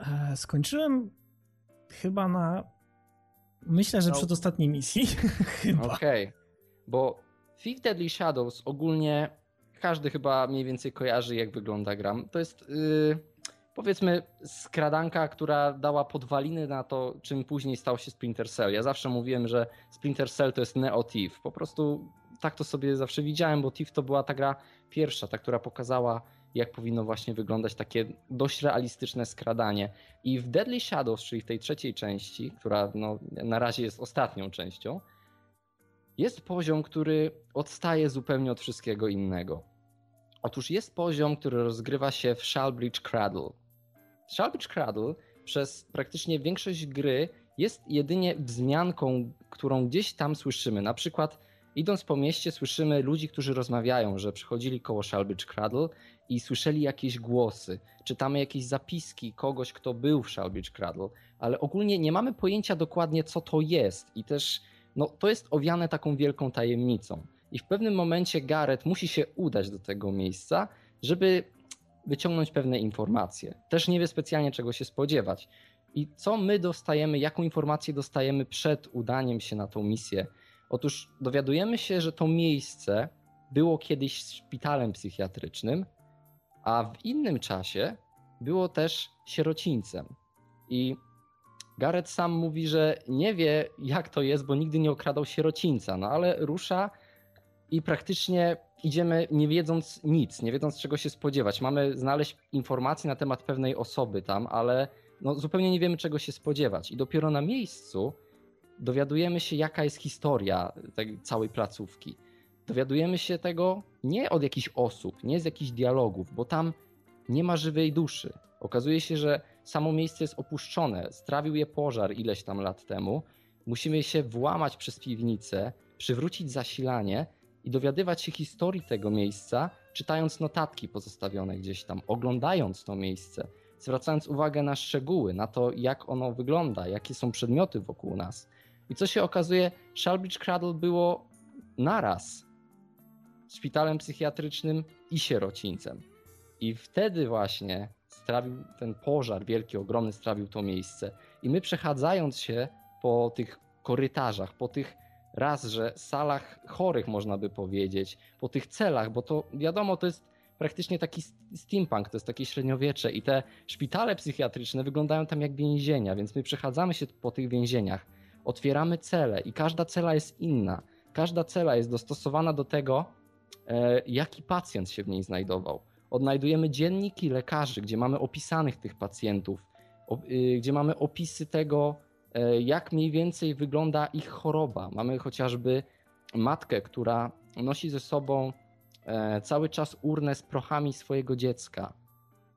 E, skończyłem chyba na... Myślę, że No. przedostatniej misji. chyba. Okej, bo Thief Deadly Shadows ogólnie każdy chyba mniej więcej kojarzy jak wygląda gra. To jest yy, powiedzmy skradanka, która dała podwaliny na to, czym później stał się Splinter Cell. Ja zawsze mówiłem, że Splinter Cell to jest Neo Thief. Po prostu tak to sobie zawsze widziałem, bo Thief to była ta gra pierwsza, ta, która pokazała, jak powinno właśnie wyglądać takie dość realistyczne skradanie. I w Deadly Shadows, czyli w tej trzeciej części, która no, na razie jest ostatnią częścią, jest poziom, który odstaje zupełnie od wszystkiego innego. Otóż jest poziom, który rozgrywa się w Shalbridge Cradle. Shalbridge Cradle przez praktycznie większość gry jest jedynie wzmianką, którą gdzieś tam słyszymy. Na przykład idąc po mieście słyszymy ludzi, którzy rozmawiają, że przychodzili koło Shalbridge Cradle i słyszeli jakieś głosy. Czytamy jakieś zapiski kogoś, kto był w Shalbridge Cradle, ale ogólnie nie mamy pojęcia dokładnie, co to jest i też no, to jest owiane taką wielką tajemnicą. I w pewnym momencie Gareth musi się udać do tego miejsca, żeby wyciągnąć pewne informacje. Też nie wie specjalnie czego się spodziewać. I co my dostajemy, jaką informację dostajemy przed udaniem się na tą misję? Otóż dowiadujemy się, że to miejsce było kiedyś szpitalem psychiatrycznym, a w innym czasie było też sierocińcem. I Gareth sam mówi, że nie wie jak to jest, bo nigdy nie okradał sierocińca, no ale rusza i praktycznie idziemy nie wiedząc nic, nie wiedząc czego się spodziewać. Mamy znaleźć informacje na temat pewnej osoby tam, ale no, zupełnie nie wiemy czego się spodziewać. I dopiero na miejscu dowiadujemy się jaka jest historia tej całej placówki. Dowiadujemy się tego nie od jakichś osób, nie z jakichś dialogów, bo tam nie ma żywej duszy. Okazuje się, że samo miejsce jest opuszczone, strawił je pożar ileś tam lat temu. Musimy się włamać przez piwnicę, przywrócić zasilanie i dowiadywać się historii tego miejsca, czytając notatki pozostawione gdzieś tam, oglądając to miejsce, zwracając uwagę na szczegóły, na to, jak ono wygląda, jakie są przedmioty wokół nas. I co się okazuje, Shalbridge Cradle było naraz szpitalem psychiatrycznym i sierocińcem. I wtedy właśnie strawił ten pożar wielki, ogromny, strawił to miejsce. I my przechadzając się po tych korytarzach, po tych raz, że salach chorych można by powiedzieć, po tych celach, bo to wiadomo, to jest praktycznie taki steampunk, to jest takie średniowiecze i te szpitale psychiatryczne wyglądają tam jak więzienia, więc my przechadzamy się po tych więzieniach, otwieramy cele i każda cela jest inna. Każda cela jest dostosowana do tego, e, jaki pacjent się w niej znajdował. Odnajdujemy dzienniki lekarzy, gdzie mamy opisanych tych pacjentów, y, gdzie mamy opisy tego, E, jak mniej więcej wygląda ich choroba. Mamy chociażby matkę, która nosi ze sobą e, cały czas urnę z prochami swojego dziecka.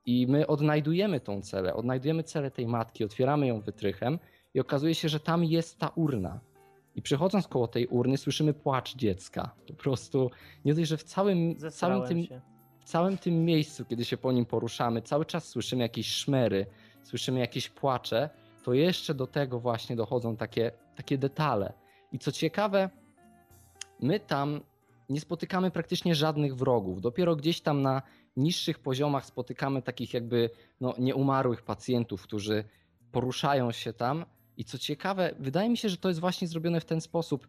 I my odnajdujemy tą celę, odnajdujemy celę tej matki, otwieramy ją wytrychem i okazuje się, że tam jest ta urna. I przechodząc koło tej urny słyszymy płacz dziecka. Po prostu nie dość, że w całym, całym tym, w całym tym miejscu, kiedy się po nim poruszamy, cały czas słyszymy jakieś szmery, słyszymy jakieś płacze, to jeszcze do tego właśnie dochodzą takie, takie detale. I co ciekawe, my tam nie spotykamy praktycznie żadnych wrogów. Dopiero gdzieś tam na niższych poziomach spotykamy takich jakby no, nieumarłych pacjentów, którzy poruszają się tam. I co ciekawe, wydaje mi się, że to jest właśnie zrobione w ten sposób.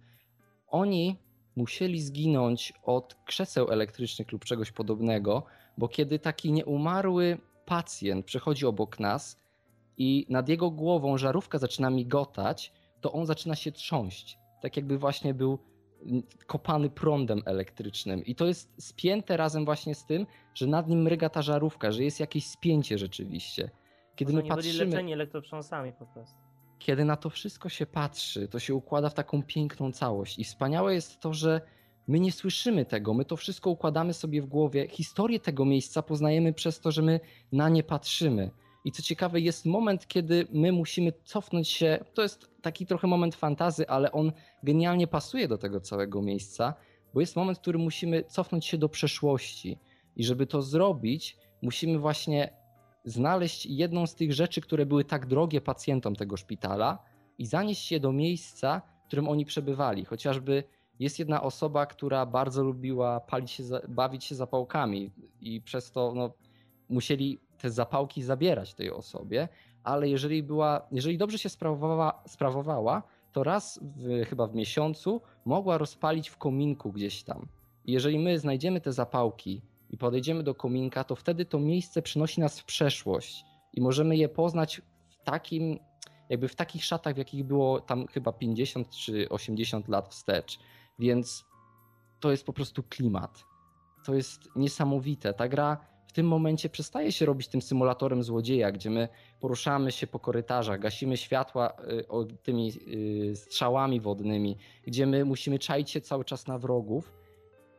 Oni musieli zginąć od krzeseł elektrycznych lub czegoś podobnego, bo kiedy taki nieumarły pacjent przechodzi obok nas, i nad jego głową żarówka zaczyna migotać, to on zaczyna się trząść. Tak jakby właśnie był kopany prądem elektrycznym. I to jest spięte razem właśnie z tym, że nad nim mryga ta żarówka, że jest jakieś spięcie rzeczywiście. Kiedy Może my patrzymy. Byli leczeni elektrotrząsami po prostu. Kiedy na to wszystko się patrzy, to się układa w taką piękną całość. I wspaniałe jest to, że my nie słyszymy tego, my to wszystko układamy sobie w głowie. Historię tego miejsca poznajemy przez to, że my na nie patrzymy. I co ciekawe, jest moment, kiedy my musimy cofnąć się. To jest taki trochę moment fantazy, ale on genialnie pasuje do tego całego miejsca, bo jest moment, w którym musimy cofnąć się do przeszłości. I żeby to zrobić, musimy właśnie znaleźć jedną z tych rzeczy, które były tak drogie pacjentom tego szpitala i zanieść je do miejsca, w którym oni przebywali. Chociażby jest jedna osoba, która bardzo lubiła palić się, bawić się zapałkami i przez to no, musieli te zapałki zabierać tej osobie, ale jeżeli była, jeżeli dobrze się sprawowała, sprawowała to raz w, chyba w miesiącu mogła rozpalić w kominku gdzieś tam. Jeżeli my znajdziemy te zapałki i podejdziemy do kominka, to wtedy to miejsce przynosi nas w przeszłość i możemy je poznać w takim, jakby w takich szatach, w jakich było tam chyba 50 czy 80 lat wstecz. Więc to jest po prostu klimat. To jest niesamowite. Ta gra w tym momencie przestaje się robić tym symulatorem złodzieja, gdzie my poruszamy się po korytarzach, gasimy światła y, tymi y, strzałami wodnymi, gdzie my musimy czaić się cały czas na wrogów,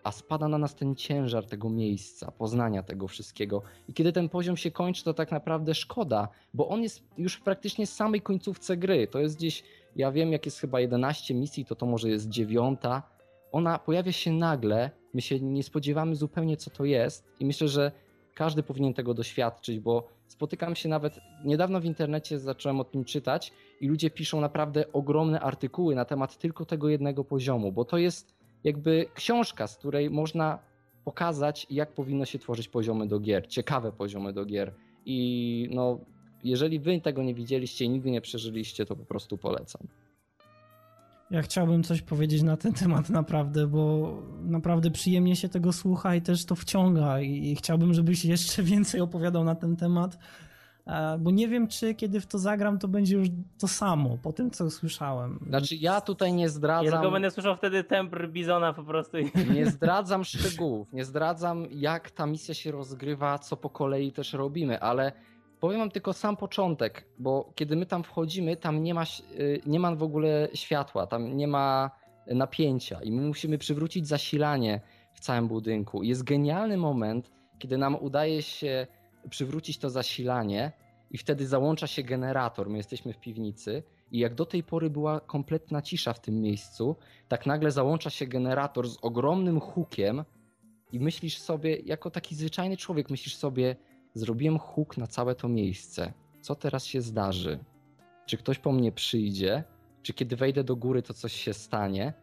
a spada na nas ten ciężar tego miejsca, poznania tego wszystkiego. I kiedy ten poziom się kończy, to tak naprawdę szkoda, bo on jest już praktycznie z samej końcówce gry. To jest gdzieś, ja wiem, jak jest chyba 11 misji, to to może jest dziewiąta. Ona pojawia się nagle, my się nie spodziewamy zupełnie, co to jest, i myślę, że każdy powinien tego doświadczyć, bo spotykam się nawet niedawno w internecie, zacząłem o tym czytać i ludzie piszą naprawdę ogromne artykuły na temat tylko tego jednego poziomu, bo to jest jakby książka, z której można pokazać, jak powinno się tworzyć poziomy do gier, ciekawe poziomy do gier. I no, jeżeli wy tego nie widzieliście i nigdy nie przeżyliście, to po prostu polecam. Ja chciałbym coś powiedzieć na ten temat naprawdę, bo naprawdę przyjemnie się tego słucha i też to wciąga i chciałbym, żebyś jeszcze więcej opowiadał na ten temat, bo nie wiem, czy kiedy w to zagram, to będzie już to samo, po tym, co słyszałem. Znaczy ja tutaj nie zdradzam... Ja tylko będę słyszał wtedy temper Bizona po prostu. Nie zdradzam szczegółów, nie zdradzam jak ta misja się rozgrywa, co po kolei też robimy, ale Powiem wam tylko sam początek, bo kiedy my tam wchodzimy, tam nie ma, y, nie ma w ogóle światła, tam nie ma napięcia i my musimy przywrócić zasilanie w całym budynku. Jest genialny moment, kiedy nam udaje się przywrócić to zasilanie i wtedy załącza się generator. My jesteśmy w piwnicy i jak do tej pory była kompletna cisza w tym miejscu, tak nagle załącza się generator z ogromnym hukiem i myślisz sobie, jako taki zwyczajny człowiek, myślisz sobie, Zrobiłem huk na całe to miejsce. Co teraz się zdarzy? Czy ktoś po mnie przyjdzie? Czy kiedy wejdę do góry, to coś się stanie?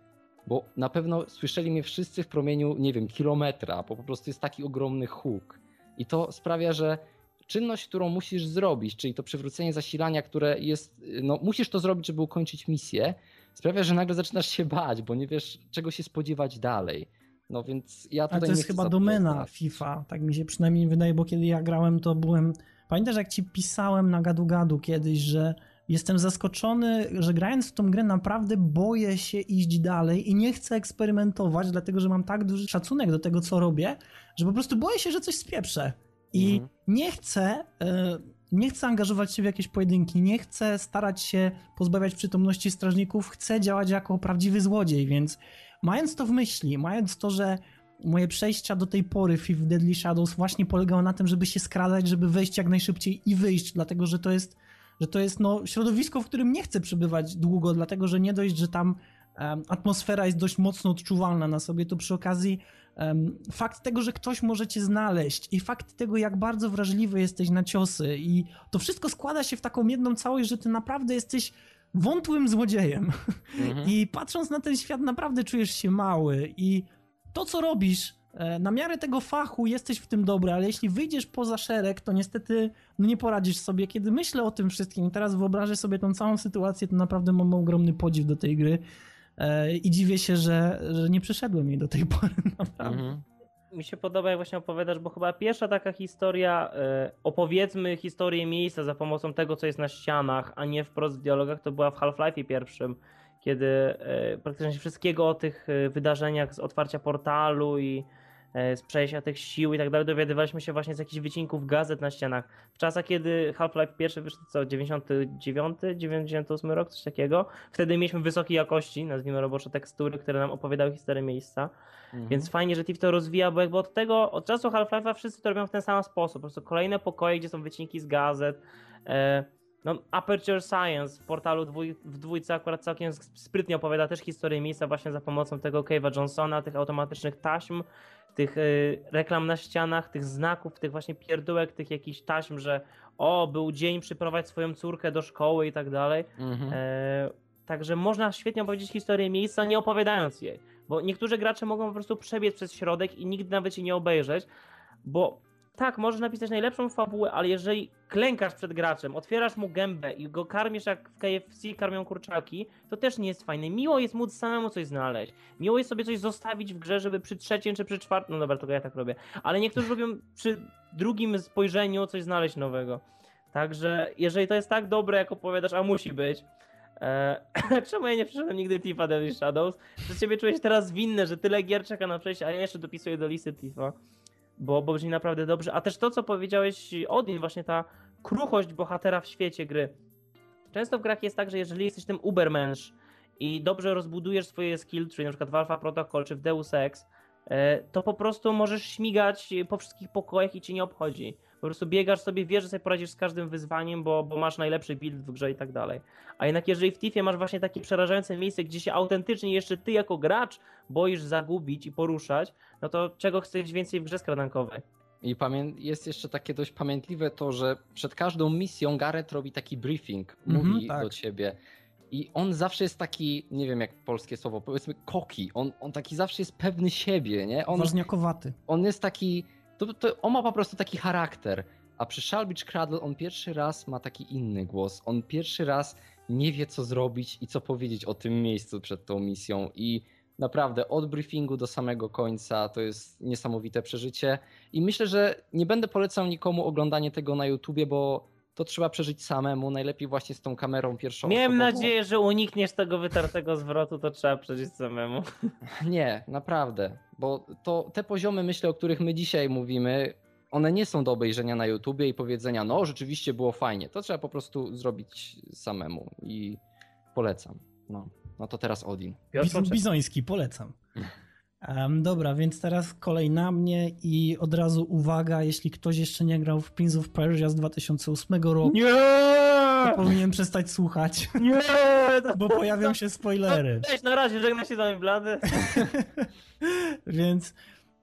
Bo na pewno słyszeli mnie wszyscy w promieniu, nie wiem, kilometra, bo po prostu jest taki ogromny huk. I to sprawia, że czynność, którą musisz zrobić, czyli to przywrócenie zasilania, które jest, no musisz to zrobić, żeby ukończyć misję, sprawia, że nagle zaczynasz się bać, bo nie wiesz, czego się spodziewać dalej. No więc ja tutaj Ale to jest chyba domena FIFA, tak mi się przynajmniej wydaje, bo kiedy ja grałem, to byłem. Pamiętasz, jak ci pisałem na gadu-gadu kiedyś, że jestem zaskoczony, że grając w tą grę naprawdę boję się iść dalej i nie chcę eksperymentować, dlatego że mam tak duży szacunek do tego, co robię, że po prostu boję się, że coś spieprzę. I mhm. nie chcę. E, nie chcę angażować się w jakieś pojedynki, nie chcę starać się pozbawiać przytomności strażników, chcę działać jako prawdziwy złodziej, więc Mając to w myśli, mając to, że moje przejścia do tej pory w Deadly Shadows właśnie polegały na tym, żeby się skradać, żeby wejść jak najszybciej i wyjść, dlatego że to jest, że to jest no, środowisko, w którym nie chcę przebywać długo, dlatego że nie dość, że tam um, atmosfera jest dość mocno odczuwalna na sobie, to przy okazji um, fakt tego, że ktoś może cię znaleźć i fakt tego, jak bardzo wrażliwy jesteś na ciosy i to wszystko składa się w taką jedną całość, że ty naprawdę jesteś wątłym złodziejem. Mhm. I patrząc na ten świat, naprawdę czujesz się mały. I to, co robisz, na miarę tego fachu jesteś w tym dobry, ale jeśli wyjdziesz poza szereg, to niestety no nie poradzisz sobie. Kiedy myślę o tym wszystkim i teraz wyobrażę sobie tą całą sytuację, to naprawdę mam ogromny podziw do tej gry. E, I dziwię się, że, że nie przeszedłem jej do tej pory, naprawdę. Mhm mi się podoba, jak właśnie opowiadasz, bo chyba pierwsza taka historia, e, opowiedzmy historię miejsca za pomocą tego, co jest na ścianach, a nie wprost w dialogach, to była w Half-Life pierwszym, kiedy e, praktycznie wszystkiego o tych e, wydarzeniach z otwarcia portalu i E, z przejścia tych sił i tak dalej, dowiadywaliśmy się właśnie z jakichś wycinków gazet na ścianach. W czasach, kiedy Half-Life pierwszy wyszedł, co, 99, 98 rok, coś takiego, wtedy mieliśmy wysokiej jakości, nazwijmy robocze tekstury, które nam opowiadały historię miejsca, mhm. więc fajnie, że TIF to rozwija, bo jakby od tego, od czasu Half-Life'a wszyscy to robią w ten sam sposób, po prostu kolejne pokoje, gdzie są wycinki z gazet, e, no, Aperture Science w portalu dwój, w dwójce akurat całkiem sprytnie opowiada też historię miejsca właśnie za pomocą tego Cave'a Johnsona, tych automatycznych taśm, tych y, reklam na ścianach, tych znaków, tych właśnie pierdółek, tych jakichś taśm, że o, był dzień, przyprowadź swoją córkę do szkoły i tak dalej. Mhm. E, także można świetnie opowiedzieć historię miejsca, nie opowiadając jej. Bo niektórzy gracze mogą po prostu przebiec przez środek i nigdy nawet się nie obejrzeć, bo tak, możesz napisać najlepszą fabułę, ale jeżeli klękasz przed graczem, otwierasz mu gębę i go karmisz jak w KFC karmią kurczaki, to też nie jest fajne. Miło jest móc samemu coś znaleźć. Miło jest sobie coś zostawić w grze, żeby przy trzecim czy przy czwartym, no dobra, to ja tak robię, ale niektórzy lubią przy drugim spojrzeniu coś znaleźć nowego. Także jeżeli to jest tak dobre, jak opowiadasz, a musi być, Eee, czemu ja nie przeszedłem nigdy Tifa Deadly Shadows? Że ciebie czuję się teraz winny, że tyle gier czeka na przejście, a ja jeszcze dopisuję do listy Tifa. Bo, bo brzmi naprawdę dobrze. A też to, co powiedziałeś Odin, właśnie ta kruchość bohatera w świecie gry. Często w grach jest tak, że jeżeli jesteś tym ubermensch i dobrze rozbudujesz swoje skill, czyli na przykład w Alpha Protocol czy w Deus Ex, e, to po prostu możesz śmigać po wszystkich pokojach i cię nie obchodzi. Po prostu biegasz sobie, wiesz, że sobie poradzisz z każdym wyzwaniem, bo, bo masz najlepszy build w grze i tak dalej. A jednak jeżeli w Tiffie masz właśnie takie przerażające miejsce, gdzie się autentycznie jeszcze ty jako gracz boisz zagubić i poruszać, no to czego chcesz więcej w grze skradankowej? I jest jeszcze takie dość pamiętliwe to, że przed każdą misją Gareth robi taki briefing, Mhm, mówi tak. do ciebie. I on zawsze jest taki, nie wiem jak polskie słowo, powiedzmy koki. On, on taki zawsze jest pewny siebie, nie? On, Ważniakowaty. on jest taki, to, to, on ma po prostu taki charakter. A przy Shalbridge Cradle on pierwszy raz ma taki inny głos. On pierwszy raz nie wie co zrobić i co powiedzieć o tym miejscu przed tą misją. I naprawdę od briefingu do samego końca to jest niesamowite przeżycie. I myślę, że nie będę polecał nikomu oglądanie tego na YouTubie, bo to trzeba przeżyć samemu. Najlepiej właśnie z tą kamerą pierwszą. Miałem nadzieję, że unikniesz tego wytartego zwrotu, to trzeba przeżyć samemu. Nie, naprawdę, bo to te poziomy, myślę, o których my dzisiaj mówimy, one nie są do obejrzenia na YouTubie i powiedzenia, no rzeczywiście było fajnie. To trzeba po prostu zrobić samemu i polecam. No, no to teraz Odin. Piotr, Biz- Bizoński, polecam. Dobra, więc teraz kolej na mnie i od razu uwaga, jeśli ktoś jeszcze nie grał w Prince of Persia z 2008 roku, to Nie! powinien przestać słuchać, Nie! bo pojawią się spoilery. Cześć, na razie, żegna się z wami blady. Więc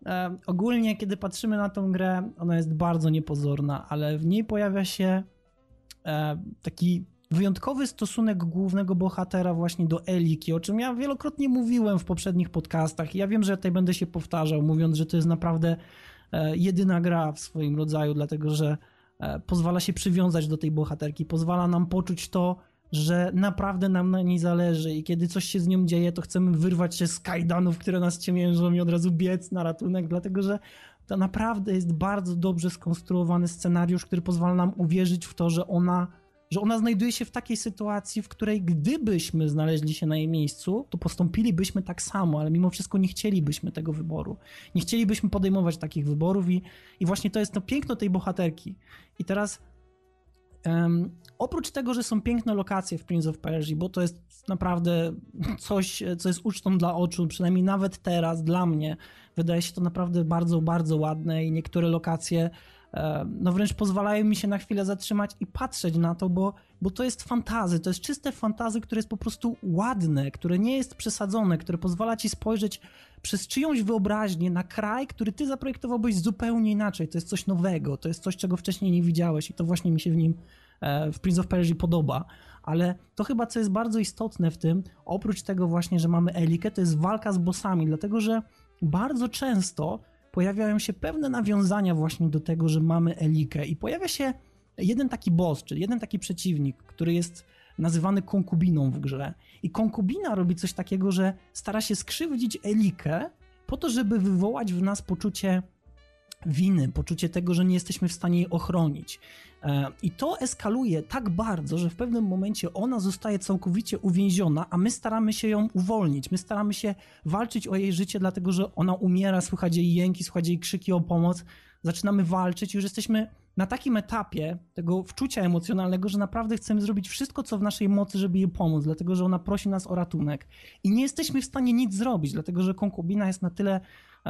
e, ogólnie, kiedy patrzymy na tą grę, ona jest bardzo niepozorna, ale w niej pojawia się e, taki wyjątkowy stosunek głównego bohatera właśnie do Eliki, o czym ja wielokrotnie mówiłem w poprzednich podcastach. Ja wiem, że tutaj będę się powtarzał, mówiąc, że to jest naprawdę e, jedyna gra w swoim rodzaju, dlatego że e, pozwala się przywiązać do tej bohaterki, pozwala nam poczuć to, że naprawdę nam na niej zależy i kiedy coś się z nią dzieje, to chcemy wyrwać się z kajdanów, które nas ciemiężą i od razu biec na ratunek, dlatego że to naprawdę jest bardzo dobrze skonstruowany scenariusz, który pozwala nam uwierzyć w to, że ona, że ona znajduje się w takiej sytuacji, w której gdybyśmy znaleźli się na jej miejscu, to postąpilibyśmy tak samo, ale mimo wszystko nie chcielibyśmy tego wyboru. Nie chcielibyśmy podejmować takich wyborów i, i właśnie to jest to piękno tej bohaterki. I teraz Em, oprócz tego, że są piękne lokacje w Prince of Persia, bo to jest naprawdę coś, co jest ucztą dla oczu, przynajmniej nawet teraz dla mnie, wydaje się to naprawdę bardzo, bardzo ładne i niektóre lokacje no wręcz pozwalają mi się na chwilę zatrzymać i patrzeć na to, bo, bo to jest fantazy, to jest czyste fantazy, które jest po prostu ładne, które nie jest przesadzone, które pozwala ci spojrzeć przez czyjąś wyobraźnię na kraj, który ty zaprojektowałbyś zupełnie inaczej. To jest coś nowego, to jest coś, czego wcześniej nie widziałeś i to właśnie mi się w nim e, w Prince of Persia podoba. Ale to chyba, co jest bardzo istotne w tym, oprócz tego właśnie, że mamy Elikę, to jest walka z bossami, dlatego że bardzo często pojawiają się pewne nawiązania właśnie do tego, że mamy Elikę i pojawia się jeden taki boss, czyli jeden taki przeciwnik, który jest nazywany konkubiną w grze. I konkubina robi coś takiego, że stara się skrzywdzić Elikę po to, żeby wywołać w nas poczucie winy, poczucie tego, że nie jesteśmy w stanie jej ochronić. E, I to eskaluje tak bardzo, że w pewnym momencie ona zostaje całkowicie uwięziona, a my staramy się ją uwolnić. My staramy się walczyć o jej życie, dlatego że ona umiera, słychać jej jęki, słychać jej krzyki o pomoc. Zaczynamy walczyć, już jesteśmy na takim etapie tego wczucia emocjonalnego, że naprawdę chcemy zrobić wszystko, co w naszej mocy, żeby jej pomóc, dlatego że ona prosi nas o ratunek. I nie jesteśmy w stanie nic zrobić, dlatego że konkubina jest na tyle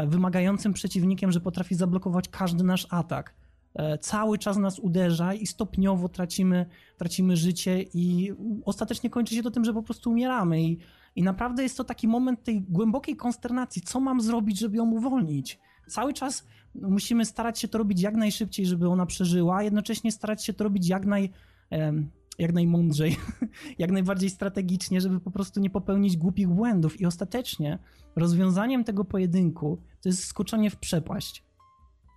wymagającym przeciwnikiem, że potrafi zablokować każdy nasz atak. E, Cały czas nas uderza i stopniowo tracimy, tracimy życie i ostatecznie kończy się to tym, że po prostu umieramy. I, I naprawdę jest to taki moment tej głębokiej konsternacji. Co mam zrobić, żeby ją uwolnić? Cały czas musimy starać się to robić jak najszybciej, żeby ona przeżyła, jednocześnie starać się to robić jak, naj, jak najmądrzej, jak najbardziej strategicznie, żeby po prostu nie popełnić głupich błędów. I ostatecznie rozwiązaniem tego pojedynku to jest skoczenie w przepaść.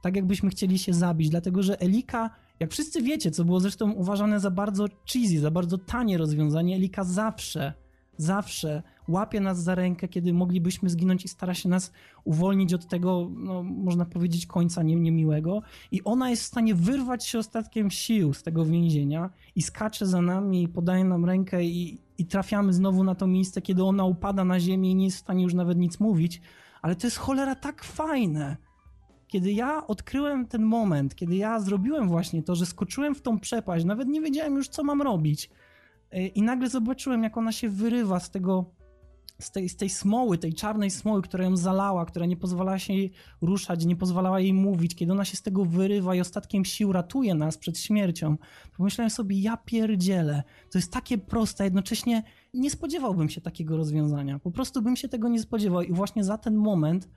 Tak jakbyśmy chcieli się zabić, dlatego że Elika, jak wszyscy wiecie, co było zresztą uważane za bardzo cheesy, za bardzo tanie rozwiązanie, Elika zawsze, zawsze łapie nas za rękę, kiedy moglibyśmy zginąć i stara się nas uwolnić od tego, no, można powiedzieć, końca nie, niemiłego. I ona jest w stanie wyrwać się ostatkiem sił z tego więzienia i skacze za nami podaje nam rękę i, i trafiamy znowu na to miejsce, kiedy ona upada na ziemię i nie jest w stanie już nawet nic mówić, ale to jest cholera tak fajne. Kiedy ja odkryłem ten moment, kiedy ja zrobiłem właśnie to, że skoczyłem w tą przepaść, nawet nie wiedziałem już, co mam robić. Y, I nagle zobaczyłem, jak ona się wyrywa z tego, z tej, z tej smoły, tej czarnej smoły, która ją zalała, która nie pozwalała się jej ruszać, nie pozwalała jej mówić, kiedy ona się z tego wyrywa i ostatkiem sił ratuje nas przed śmiercią, pomyślałem sobie, ja pierdzielę, to jest takie proste, jednocześnie nie spodziewałbym się takiego rozwiązania, po prostu bym się tego nie spodziewał i właśnie za ten moment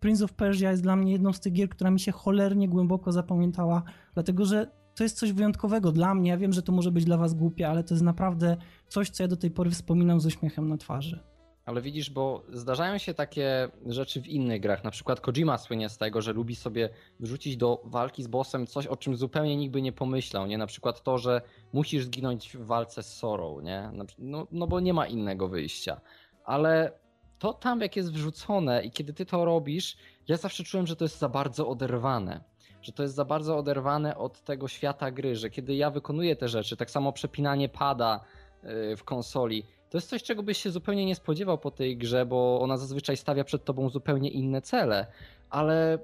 Prince of Persia jest dla mnie jedną z tych gier, która mi się cholernie głęboko zapamiętała, dlatego że to jest coś wyjątkowego dla mnie. Ja wiem, że to może być dla was głupie, ale to jest naprawdę coś, co ja do tej pory wspominam z uśmiechem na twarzy. Ale widzisz, bo zdarzają się takie rzeczy w innych grach. Na przykład Kojima słynie z tego, że lubi sobie wrzucić do walki z bossem coś, o czym zupełnie nikt by nie pomyślał. Nie? Na przykład to, że musisz zginąć w walce z Sorą, nie? No, no bo nie ma innego wyjścia. Ale to tam, jak jest wrzucone i kiedy ty to robisz, ja zawsze czułem, że to jest za bardzo oderwane. Że to jest za bardzo oderwane od tego świata gry, że kiedy ja wykonuję te rzeczy, tak samo przepinanie pada y, w konsoli, to jest coś, czego byś się zupełnie nie spodziewał po tej grze, bo ona zazwyczaj stawia przed tobą zupełnie inne cele. Ale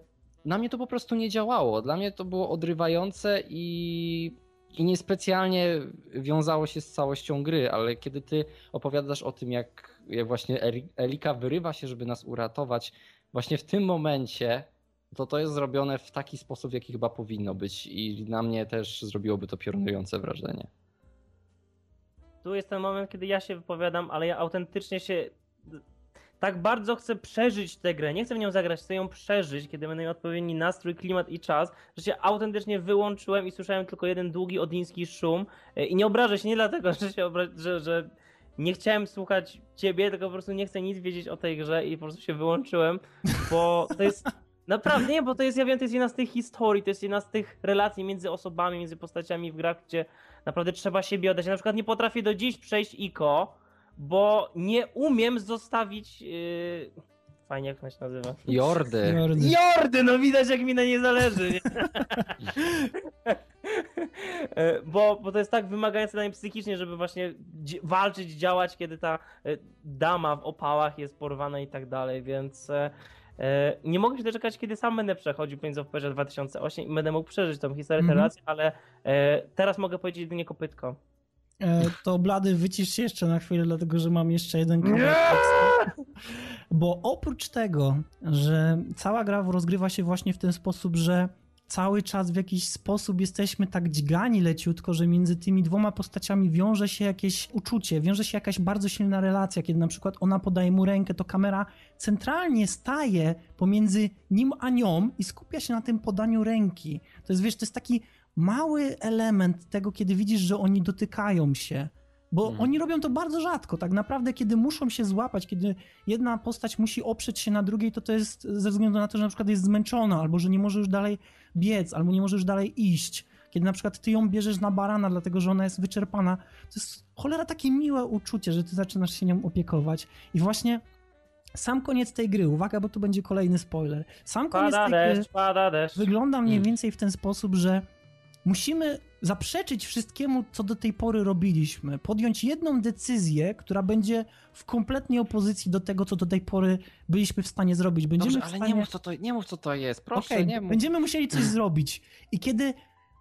na mnie to po prostu nie działało. Dla mnie to było odrywające i, i niespecjalnie wiązało się z całością gry, ale kiedy ty opowiadasz o tym, jak, jak właśnie Elika wyrywa się, żeby nas uratować, właśnie w tym momencie to to jest zrobione w taki sposób, jaki chyba powinno być i na mnie też zrobiłoby to piorunujące wrażenie tu jest ten moment, kiedy ja się wypowiadam, ale ja autentycznie się tak bardzo chcę przeżyć tę grę. Nie chcę w nią zagrać, chcę ją przeżyć, kiedy będę miał odpowiedni nastrój, klimat i czas, że się autentycznie wyłączyłem i słyszałem tylko jeden długi odiński szum. E, I nie obrażę się nie dlatego, że się obra- że, że nie chciałem słuchać ciebie, tylko po prostu nie chcę nic wiedzieć o tej grze i po prostu się wyłączyłem, bo to jest Naprawdę nie, bo to jest, ja wiem, to jest jedna z tych historii, to jest jedna z tych relacji między osobami, między postaciami w grach, gdzie naprawdę trzeba siebie oddać. Ja na przykład nie potrafię do dziś przejść IKO, bo nie umiem zostawić... Yy... Fajnie, jak to się nazywa? Jordy. Jordy. Jordy, no widać jak mi na nie zależy. Nie? E, bo, bo to jest tak wymagające dla mnie psychicznie, żeby właśnie walczyć, działać, kiedy ta e, dama w opałach jest porwana i tak dalej, więc E, nie mogę się doczekać, kiedy sam będę przechodził Prince of Persia 2008 i będę mógł przeżyć tą historię, mm -hmm. relację, ale e, teraz mogę powiedzieć jedynie kopytko. E, to Blady, wycisz się jeszcze na chwilę, dlatego że mam jeszcze jeden kawałek Bo oprócz tego, że cała gra rozgrywa się właśnie w ten sposób, że cały czas w jakiś sposób jesteśmy tak dźgani leciutko, że między tymi dwoma postaciami wiąże się jakieś uczucie, wiąże się jakaś bardzo silna relacja, kiedy na przykład ona podaje mu rękę, to kamera centralnie staje pomiędzy nim a nią i skupia się na tym podaniu ręki. To jest, wiesz, to jest taki mały element tego, kiedy widzisz, że oni dotykają się. Bo hmm. oni robią to bardzo rzadko. Tak naprawdę, kiedy muszą się złapać, kiedy jedna postać musi oprzeć się na drugiej, to to jest ze względu na to, że na przykład jest zmęczona, albo że nie może już dalej biec, albo nie może już dalej iść. Kiedy na przykład ty ją bierzesz na barana, dlatego że ona jest wyczerpana. To jest cholera takie miłe uczucie, że ty zaczynasz się nią opiekować. I właśnie sam koniec tej gry, uwaga, bo tu będzie kolejny spoiler. Sam koniec pada tej deszcz, pada deszcz. wygląda mniej hmm. więcej w ten sposób, że musimy zaprzeczyć wszystkiemu, co do tej pory robiliśmy, podjąć jedną decyzję, która będzie w kompletnej opozycji do tego, co do tej pory byliśmy w stanie zrobić. Będziemy Dobrze, ale stanie... nie, mów, co to, nie mów, co to jest, proszę, okay, nie mów. Będziemy musieli coś zrobić. I kiedy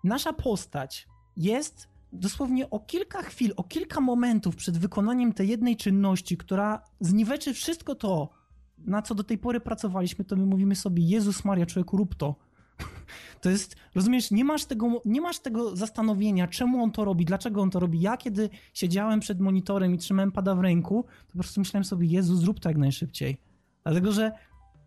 nasza postać jest dosłownie o kilka chwil, o kilka momentów przed wykonaniem tej jednej czynności, która zniweczy wszystko to, na co do tej pory pracowaliśmy, to my mówimy sobie, Jezus Maria, człowieku, rób to to jest, rozumiesz, nie masz, tego, nie masz tego zastanowienia, czemu on to robi, dlaczego on to robi. Ja kiedy siedziałem przed monitorem i trzymałem pada w ręku, to po prostu myślałem sobie, Jezu, zrób to jak najszybciej. Dlatego, że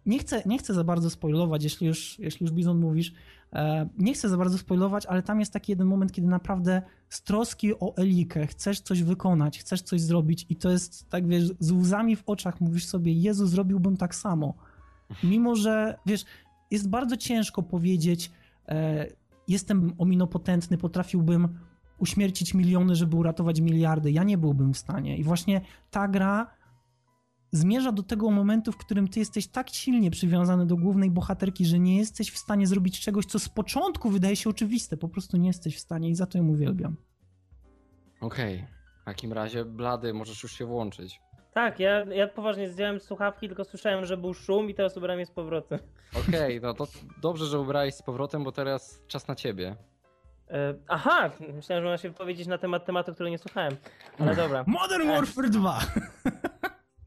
nie chcę, nie chcę za bardzo spoilować, jeśli już, jeśli już Bizon mówisz, e, nie chcę za bardzo spoilować, ale tam jest taki jeden moment, kiedy naprawdę z troski o Elikę chcesz coś wykonać, chcesz coś zrobić i to jest, tak wiesz, z łzami w oczach mówisz sobie, Jezu, zrobiłbym tak samo. Mimo, że, wiesz, jest bardzo ciężko powiedzieć, e, jestem ominopotentny, potrafiłbym uśmiercić miliony, żeby uratować miliardy. Ja nie byłbym w stanie. I właśnie ta gra zmierza do tego momentu, w którym ty jesteś tak silnie przywiązany do głównej bohaterki, że nie jesteś w stanie zrobić czegoś, co z początku wydaje się oczywiste. Po prostu nie jesteś w stanie i za to ją uwielbiam. Okej. Okay. W takim razie, blady, możesz już się włączyć. Tak, ja, ja poważnie zdjąłem słuchawki, tylko słyszałem, że był szum i teraz ubrałem je z powrotem. Okej, no to dobrze, że ubrałeś z powrotem, bo teraz czas na ciebie. E, aha, myślałem, że można się wypowiedzieć na temat tematu, który nie słuchałem. Ale dobra. Modern Warfare 2!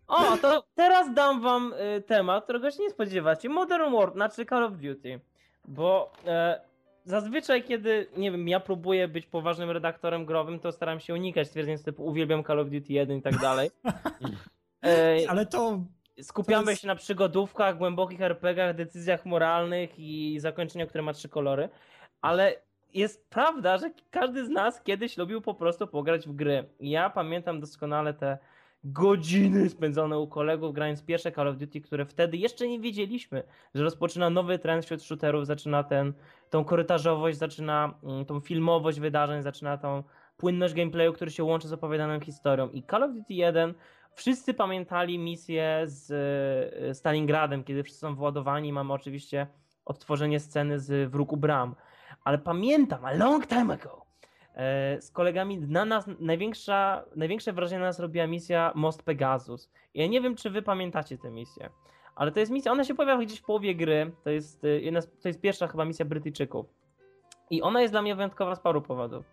O, to teraz dam wam y, temat, którego się nie spodziewacie. Modern War, znaczy Call of Duty. Bo e, zazwyczaj, kiedy, nie wiem, ja próbuję być poważnym redaktorem growym, to staram się unikać stwierdzeń typu uwielbiam Call of Duty 1 i tak dalej. E, Ale to skupiamy to jest- się na przygodówkach, głębokich RPGach, decyzjach moralnych i zakończeniu, które ma trzy kolory. Ale jest prawda, że każdy z nas kiedyś lubił po prostu pograć w gry. Ja pamiętam doskonale te godziny spędzone u kolegów grając pierwsze Call of Duty, które wtedy jeszcze nie wiedzieliśmy, że rozpoczyna nowy trend wśród shooterów, zaczyna ten, tą korytarzowość, zaczyna mm, tą filmowość wydarzeń, zaczyna tą płynność gameplayu, który się łączy z opowiadaną historią. I Call of Duty 1 wszyscy pamiętali misję z e, Stalingradem, kiedy wszyscy są władowani. Mamy oczywiście odtworzenie sceny z Wróg Bram. Ale pamiętam, a long time ago, z kolegami na nas największa, największe wrażenie na nas robiła misja Most Pegasus. Ja nie wiem, czy wy pamiętacie tę misję. Ale to jest misja, ona się pojawia gdzieś w połowie gry. To jest, e, jedna, to jest pierwsza chyba misja Brytyjczyków. I ona jest dla mnie wyjątkowa z paru powodów.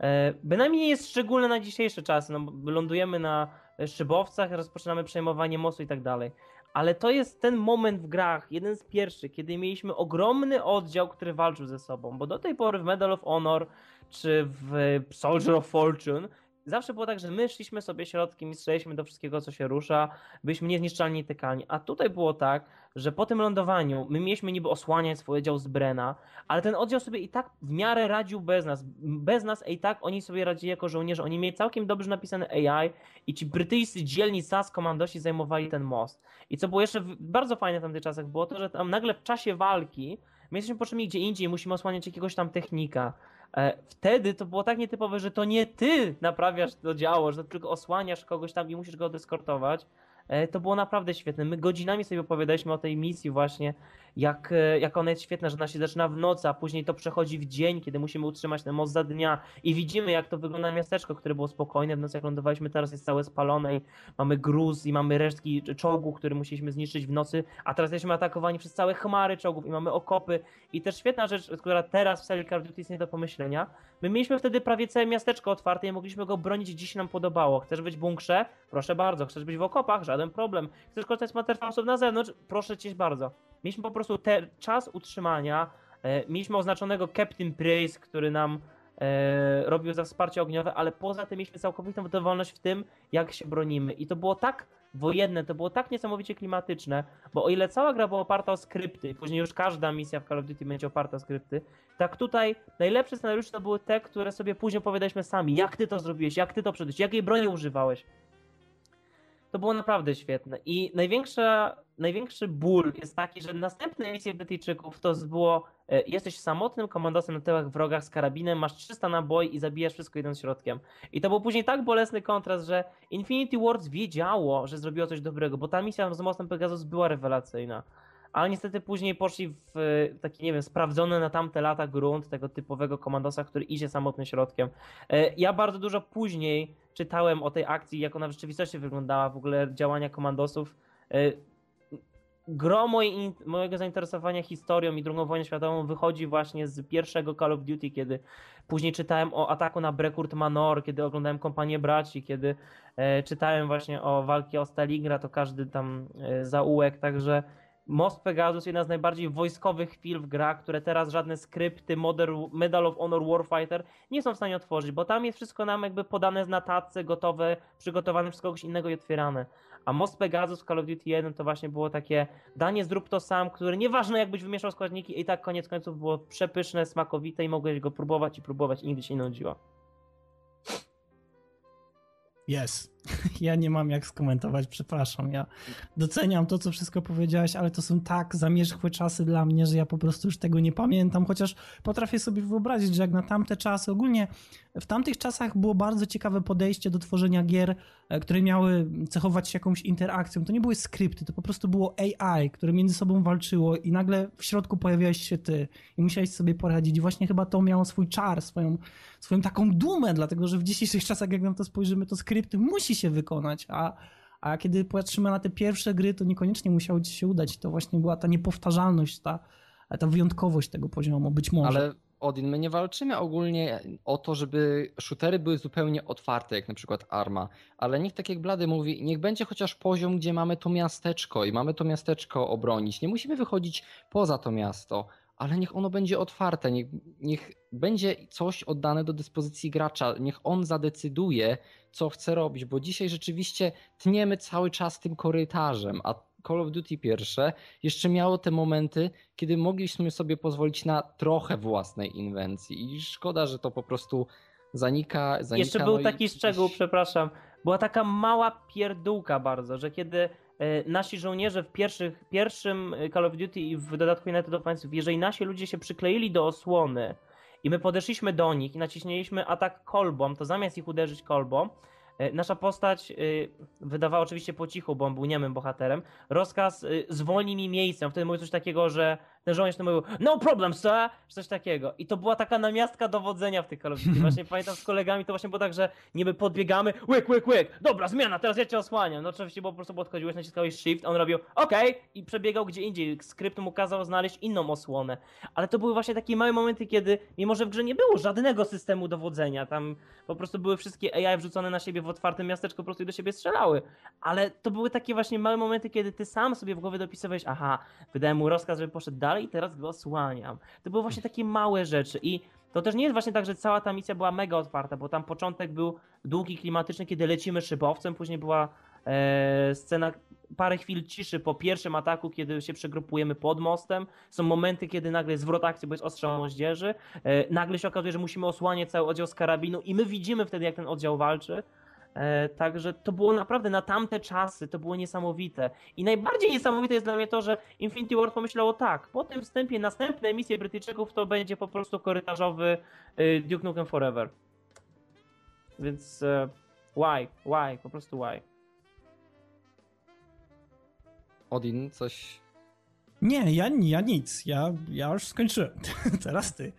E, Bynajmniej nie jest szczególna na dzisiejsze czasy, no bo lądujemy na szybowcach, rozpoczynamy przejmowanie mostu i tak dalej. Ale to jest ten moment w grach, jeden z pierwszych, kiedy mieliśmy ogromny oddział, który walczył ze sobą, bo do tej pory w Medal of Honor czy w Soldier of Fortune zawsze było tak, że my szliśmy sobie środkiem i strzelaliśmy do wszystkiego, co się rusza, byliśmy niezniszczalni i tykalni. A tutaj było tak, że po tym lądowaniu my mieliśmy niby osłaniać swój oddział z Brena, ale ten oddział sobie i tak w miarę radził bez nas. Bez nas, i tak oni sobie radzili jako żołnierze. Oni mieli całkiem dobrze napisane AI i ci brytyjscy dzielni SAS komandosi zajmowali ten most. I co było jeszcze bardzo fajne w tamtych czasach, było to, że tam nagle w czasie walki my jesteśmy potrzebni gdzie indziej, musimy osłaniać jakiegoś tam technika. E, Wtedy to było tak nietypowe, że to nie ty naprawiasz to działo, że tylko osłaniasz kogoś tam i musisz go dyskortować. E, To było naprawdę świetne. My godzinami sobie opowiadaliśmy o tej misji właśnie, jak, e, jak ona jest świetna, że ona się zaczyna w nocy, a później to przechodzi w dzień, kiedy musimy utrzymać ten most za dnia i widzimy jak to wygląda miasteczko, które było spokojne, w nocy jak lądowaliśmy, teraz jest całe spalone i mamy gruz i mamy resztki czołgu, który musieliśmy zniszczyć w nocy, a teraz jesteśmy atakowani przez całe chmary czołgów i mamy okopy i też świetna rzecz, która teraz w serii Call of Duty jest nie do pomyślenia, my mieliśmy wtedy prawie całe miasteczko otwarte i mogliśmy go bronić się nam podobało. Chcesz być w bunkrze? Proszę bardzo. Chcesz być w okopach? Żaden problem. Chcesz korzystać z materfalsów na zewnątrz? Proszę cię bardzo. Mieliśmy po prostu czas utrzymania, e, mieliśmy oznaczonego Captain Price, który nam e, robił za wsparcie ogniowe, ale poza tym mieliśmy całkowitą dowolność w tym, jak się bronimy. I to było tak wojenne, to było tak niesamowicie klimatyczne, bo o ile cała gra była oparta o skrypty, i później już każda misja w Call of Duty będzie oparta o skrypty, tak tutaj najlepsze scenariusze to były te, które sobie później opowiadaliśmy sami. Jak ty to zrobiłeś, jak ty to przeszedłeś, jakiej broni używałeś. To było naprawdę świetne. I największa, największy ból jest taki, że następne misje Brytyjczyków to było e, jesteś samotnym komandosem na tyłach wrogach z karabinem, masz 300 naboi i zabijasz wszystko idąc środkiem. I to był później tak bolesny kontrast, że Infinity Wars wiedziało, że zrobiło coś dobrego, bo ta misja z mostem Pegasus była rewelacyjna. Ale niestety później poszli w e, taki, nie wiem, sprawdzony na tamte lata grunt tego typowego komandosa, który idzie samotnym środkiem. E, Ja bardzo dużo później czytałem o tej akcji, jak ona w rzeczywistości wyglądała, w ogóle działania komandosów. E, Gro mojego zainteresowania historią i II wojną światową wychodzi właśnie z pierwszego Call of Duty, kiedy później czytałem o ataku na Brekurt Manor, kiedy oglądałem Kompanię Braci, kiedy czytałem właśnie o walki o Stalingrad, to każdy tam zaułek, także Most Pegasus, jedna z najbardziej wojskowych chwil w grach, które teraz żadne skrypty Modern, Medal of Honor Warfighter nie są w stanie otworzyć, bo tam jest wszystko nam jakby podane na tacy, gotowe, przygotowane przez kogoś innego i otwierane. A Most Pegasus Call of Duty 1 to właśnie było takie danie zrób to sam, które nieważne jakbyś wymieszał składniki i tak koniec końców było przepyszne, smakowite i mogłeś go próbować i próbować i nigdy się nie nudziło. Jest. Ja nie mam jak skomentować, przepraszam. Ja doceniam to, co wszystko powiedziałeś, ale to są tak zamierzchłe czasy dla mnie, że ja po prostu już tego nie pamiętam, chociaż potrafię sobie wyobrazić, że jak na tamte czasy, ogólnie w tamtych czasach było bardzo ciekawe podejście do tworzenia gier, e, które miały cechować się jakąś interakcją. To nie były skrypty, to po prostu było AI, które między sobą walczyło i nagle w środku pojawiałeś się ty i musiałeś sobie poradzić. I właśnie chyba to miało swój czar, swoją, swoją taką dumę, dlatego że w dzisiejszych czasach, jak na to spojrzymy, to skrypty musi się wykonać, a a kiedy patrzymy na te pierwsze gry, to niekoniecznie musiało ci się udać. To właśnie była ta niepowtarzalność, ta, ta wyjątkowość tego poziomu, być może. Ale Odin, my nie walczymy ogólnie o to, żeby shootery były zupełnie otwarte, jak na przykład Arma, ale niech tak jak Blady mówi, niech będzie chociaż poziom, gdzie mamy to miasteczko i mamy to miasteczko obronić. Nie musimy wychodzić poza to miasto, ale niech ono będzie otwarte, niech, niech będzie coś oddane do dyspozycji gracza, niech on zadecyduje, co chce robić, bo dzisiaj rzeczywiście tniemy cały czas tym korytarzem, a Call of Duty pierwsze jeszcze miało te momenty, kiedy mogliśmy sobie pozwolić na trochę własnej inwencji. I szkoda, że to po prostu zanika. zanika jeszcze był no taki i... szczegół, przepraszam, była taka mała pierdółka bardzo, że kiedy nasi żołnierze w pierwszych, pierwszym Call of Duty i w dodatku United Offensive, jeżeli nasi ludzie się przykleili do osłony i my podeszliśmy do nich i naciśniliśmy atak kolbą, to zamiast ich uderzyć kolbą, E, nasza postać wydawała oczywiście po cichu, bo on był niemym bohaterem. Rozkaz zwolnij mi miejsce. On wtedy mówił coś takiego, że ten żołnierz to mówił no problem sir, czy coś takiego. I to była taka namiastka dowodzenia w tych Call of Duty. Właśnie pamiętam z kolegami to właśnie było tak, że niby podbiegamy, łyk, łyk, łyk, dobra, zmiana, teraz ja cię osłaniam. No oczywiście, bo po prostu podchodziłeś, naciskałeś shift, on robił okej okay, i przebiegał gdzie indziej. Skrypt mu kazał znaleźć inną osłonę. Ale to były właśnie takie małe momenty, kiedy mimo, że w grze nie było żadnego systemu dowodzenia, tam po prostu były wszystkie AI wrzucone na siebie w otwartym miasteczku, po prostu i do siebie strzelały. Ale to były takie właśnie małe momenty, kiedy ty sam sobie w głowie dopisywałeś, aha, wydałem mu rozkaz, żeby poszedł dalej i teraz go osłaniam. To były właśnie takie małe rzeczy i to też nie jest właśnie tak, że cała ta misja była mega otwarta, bo tam początek był długi, klimatyczny, kiedy lecimy szybowcem, później była e, scena parę chwil ciszy po pierwszym ataku, kiedy się przegrupujemy pod mostem. Są momenty, kiedy nagle jest zwrot akcji, bo jest ostrzał moździerzy. E, nagle się okazuje, że musimy osłaniać cały oddział z karabinu i my widzimy wtedy, jak ten oddział walczy. E, także to było naprawdę na tamte czasy, to było niesamowite. I najbardziej niesamowite jest dla mnie to, że Infinity Ward pomyślało tak, po tym wstępie następne emisje Brytyjczyków to będzie po prostu korytarzowy e, Duke Nukem Forever. Więc e, why, why, po prostu why. Odin, coś... Nie, ja, ja nic, ja, ja już skończyłem. Teraz ty.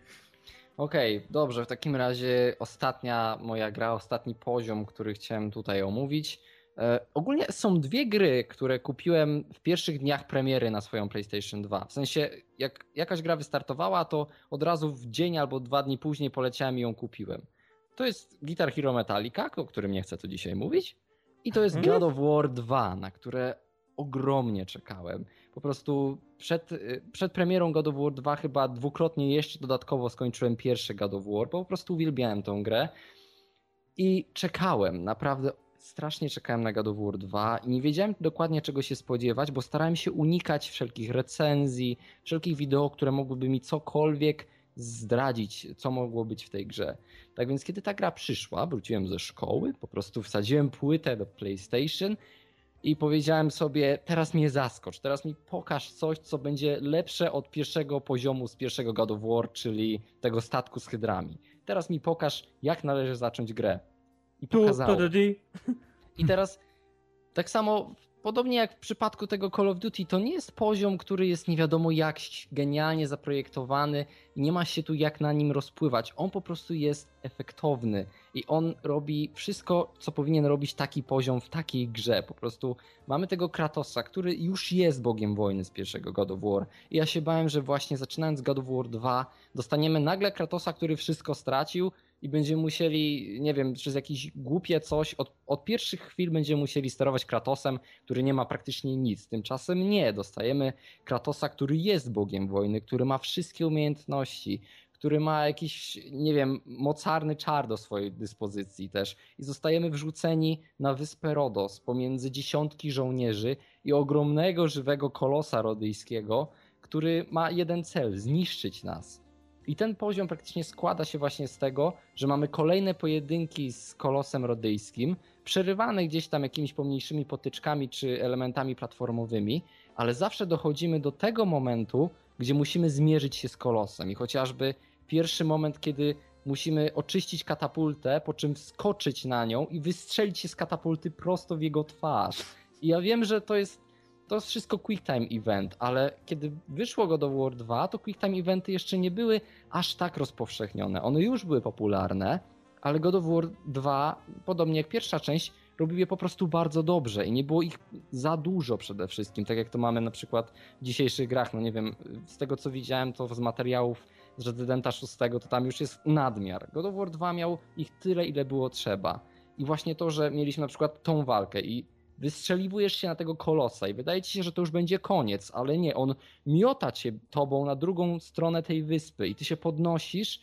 Okej, okay, dobrze, w takim razie ostatnia moja gra, ostatni poziom, który chciałem tutaj omówić. E, ogólnie są dwie gry, które kupiłem w pierwszych dniach premiery na swoją PlayStation 2. W sensie, jak jakaś gra wystartowała, to od razu w dzień albo dwa dni później poleciałem i ją kupiłem. To jest Guitar Hero Metallica, o którym nie chcę tu dzisiaj mówić. I to jest mhm. God of War 2, na które ogromnie czekałem. Po prostu przed, y, przed premierą God of War 2 chyba dwukrotnie jeszcze dodatkowo skończyłem pierwszy God of War, bo po prostu uwielbiałem tą grę. I czekałem, naprawdę strasznie czekałem na God of War 2 i nie wiedziałem dokładnie czego się spodziewać, bo starałem się unikać wszelkich recenzji, wszelkich wideo, które mogłyby mi cokolwiek zdradzić, co mogło być w tej grze. Tak więc kiedy ta gra przyszła, wróciłem ze szkoły, po prostu wsadziłem płytę do PlayStation i powiedziałem sobie, teraz mnie zaskocz, teraz mi pokaż coś, co będzie lepsze od pierwszego poziomu z pierwszego God of War, czyli tego statku z hydrami. Teraz mi pokaż, jak należy zacząć grę. I pokazało. I teraz tak samo podobnie jak w przypadku tego Call of Duty, to nie jest poziom, który jest nie wiadomo jak genialnie zaprojektowany i nie ma się tu jak na nim rozpływać. On po prostu jest efektowny i on robi wszystko, co powinien robić taki poziom w takiej grze. Po prostu mamy tego Kratosa, który już jest bogiem wojny z pierwszego God of War. I ja się bałem, że właśnie zaczynając God of War 2 dostaniemy nagle Kratosa, który wszystko stracił i będziemy musieli, nie wiem, przez jakieś głupie coś, od, od pierwszych chwil będziemy musieli sterować Kratosem, który nie ma praktycznie nic. Tymczasem nie, dostajemy Kratosa, który jest bogiem wojny, który ma wszystkie umiejętności, który ma jakiś, nie wiem, mocarny czar do swojej dyspozycji też. I zostajemy wrzuceni na wyspę Rodos pomiędzy dziesiątki żołnierzy i ogromnego żywego kolosa rodyjskiego, który ma jeden cel zniszczyć nas. I ten poziom praktycznie składa się właśnie z tego, że mamy kolejne pojedynki z kolosem rodyjskim, przerywane gdzieś tam jakimiś pomniejszymi potyczkami czy elementami platformowymi, ale zawsze dochodzimy do tego momentu, gdzie musimy zmierzyć się z kolosem. I chociażby pierwszy moment, kiedy musimy oczyścić katapultę, po czym wskoczyć na nią i wystrzelić się z katapulty prosto w jego twarz. I ja wiem, że to jest to jest wszystko quick time event, ale kiedy wyszło God of War 2, to quick time eventy jeszcze nie były aż tak rozpowszechnione. One już były popularne, ale God of War 2, podobnie jak pierwsza część, robił je po prostu bardzo dobrze i nie było ich za dużo przede wszystkim, tak jak to mamy na przykład w dzisiejszych grach. No nie wiem, z tego co widziałem, to z materiałów z Residenta 6, to tam już jest nadmiar. God of War 2 miał ich tyle, ile było trzeba. I właśnie to, że mieliśmy na przykład tą walkę i wystrzeliwujesz się na tego kolosa i wydaje ci się, że to już będzie koniec, ale nie, on miota cię tobą na drugą stronę tej wyspy i ty się podnosisz,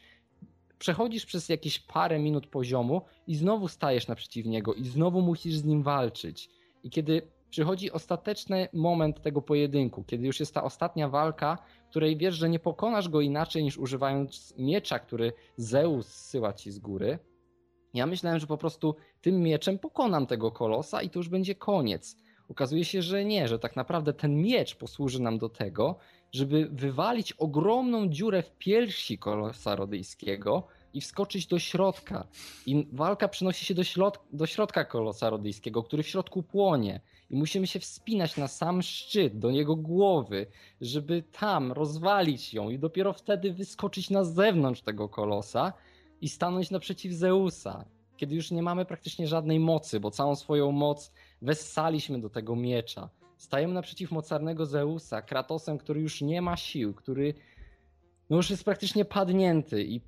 przechodzisz przez jakieś parę minut poziomu i znowu stajesz naprzeciw niego i znowu musisz z nim walczyć. I kiedy przychodzi ostateczny moment tego pojedynku, kiedy już jest ta ostatnia walka, której wiesz, że nie pokonasz go inaczej niż używając miecza, który Zeus zsyła ci z góry, ja myślałem, że po prostu tym mieczem pokonam tego kolosa i to już będzie koniec. Okazuje się, że nie, że tak naprawdę ten miecz posłuży nam do tego, żeby wywalić ogromną dziurę w piersi kolosa rodyjskiego i wskoczyć do środka. I walka przenosi się do, środ do środka kolosa rodyjskiego, który w środku płonie. I musimy się wspinać na sam szczyt, do jego głowy, żeby tam rozwalić ją i dopiero wtedy wyskoczyć na zewnątrz tego kolosa i stanąć naprzeciw Zeusa, kiedy już nie mamy praktycznie żadnej mocy, bo całą swoją moc wessaliśmy do tego miecza. Stajemy naprzeciw mocarnego Zeusa, Kratosem, który już nie ma sił, który no już jest praktycznie padnięty i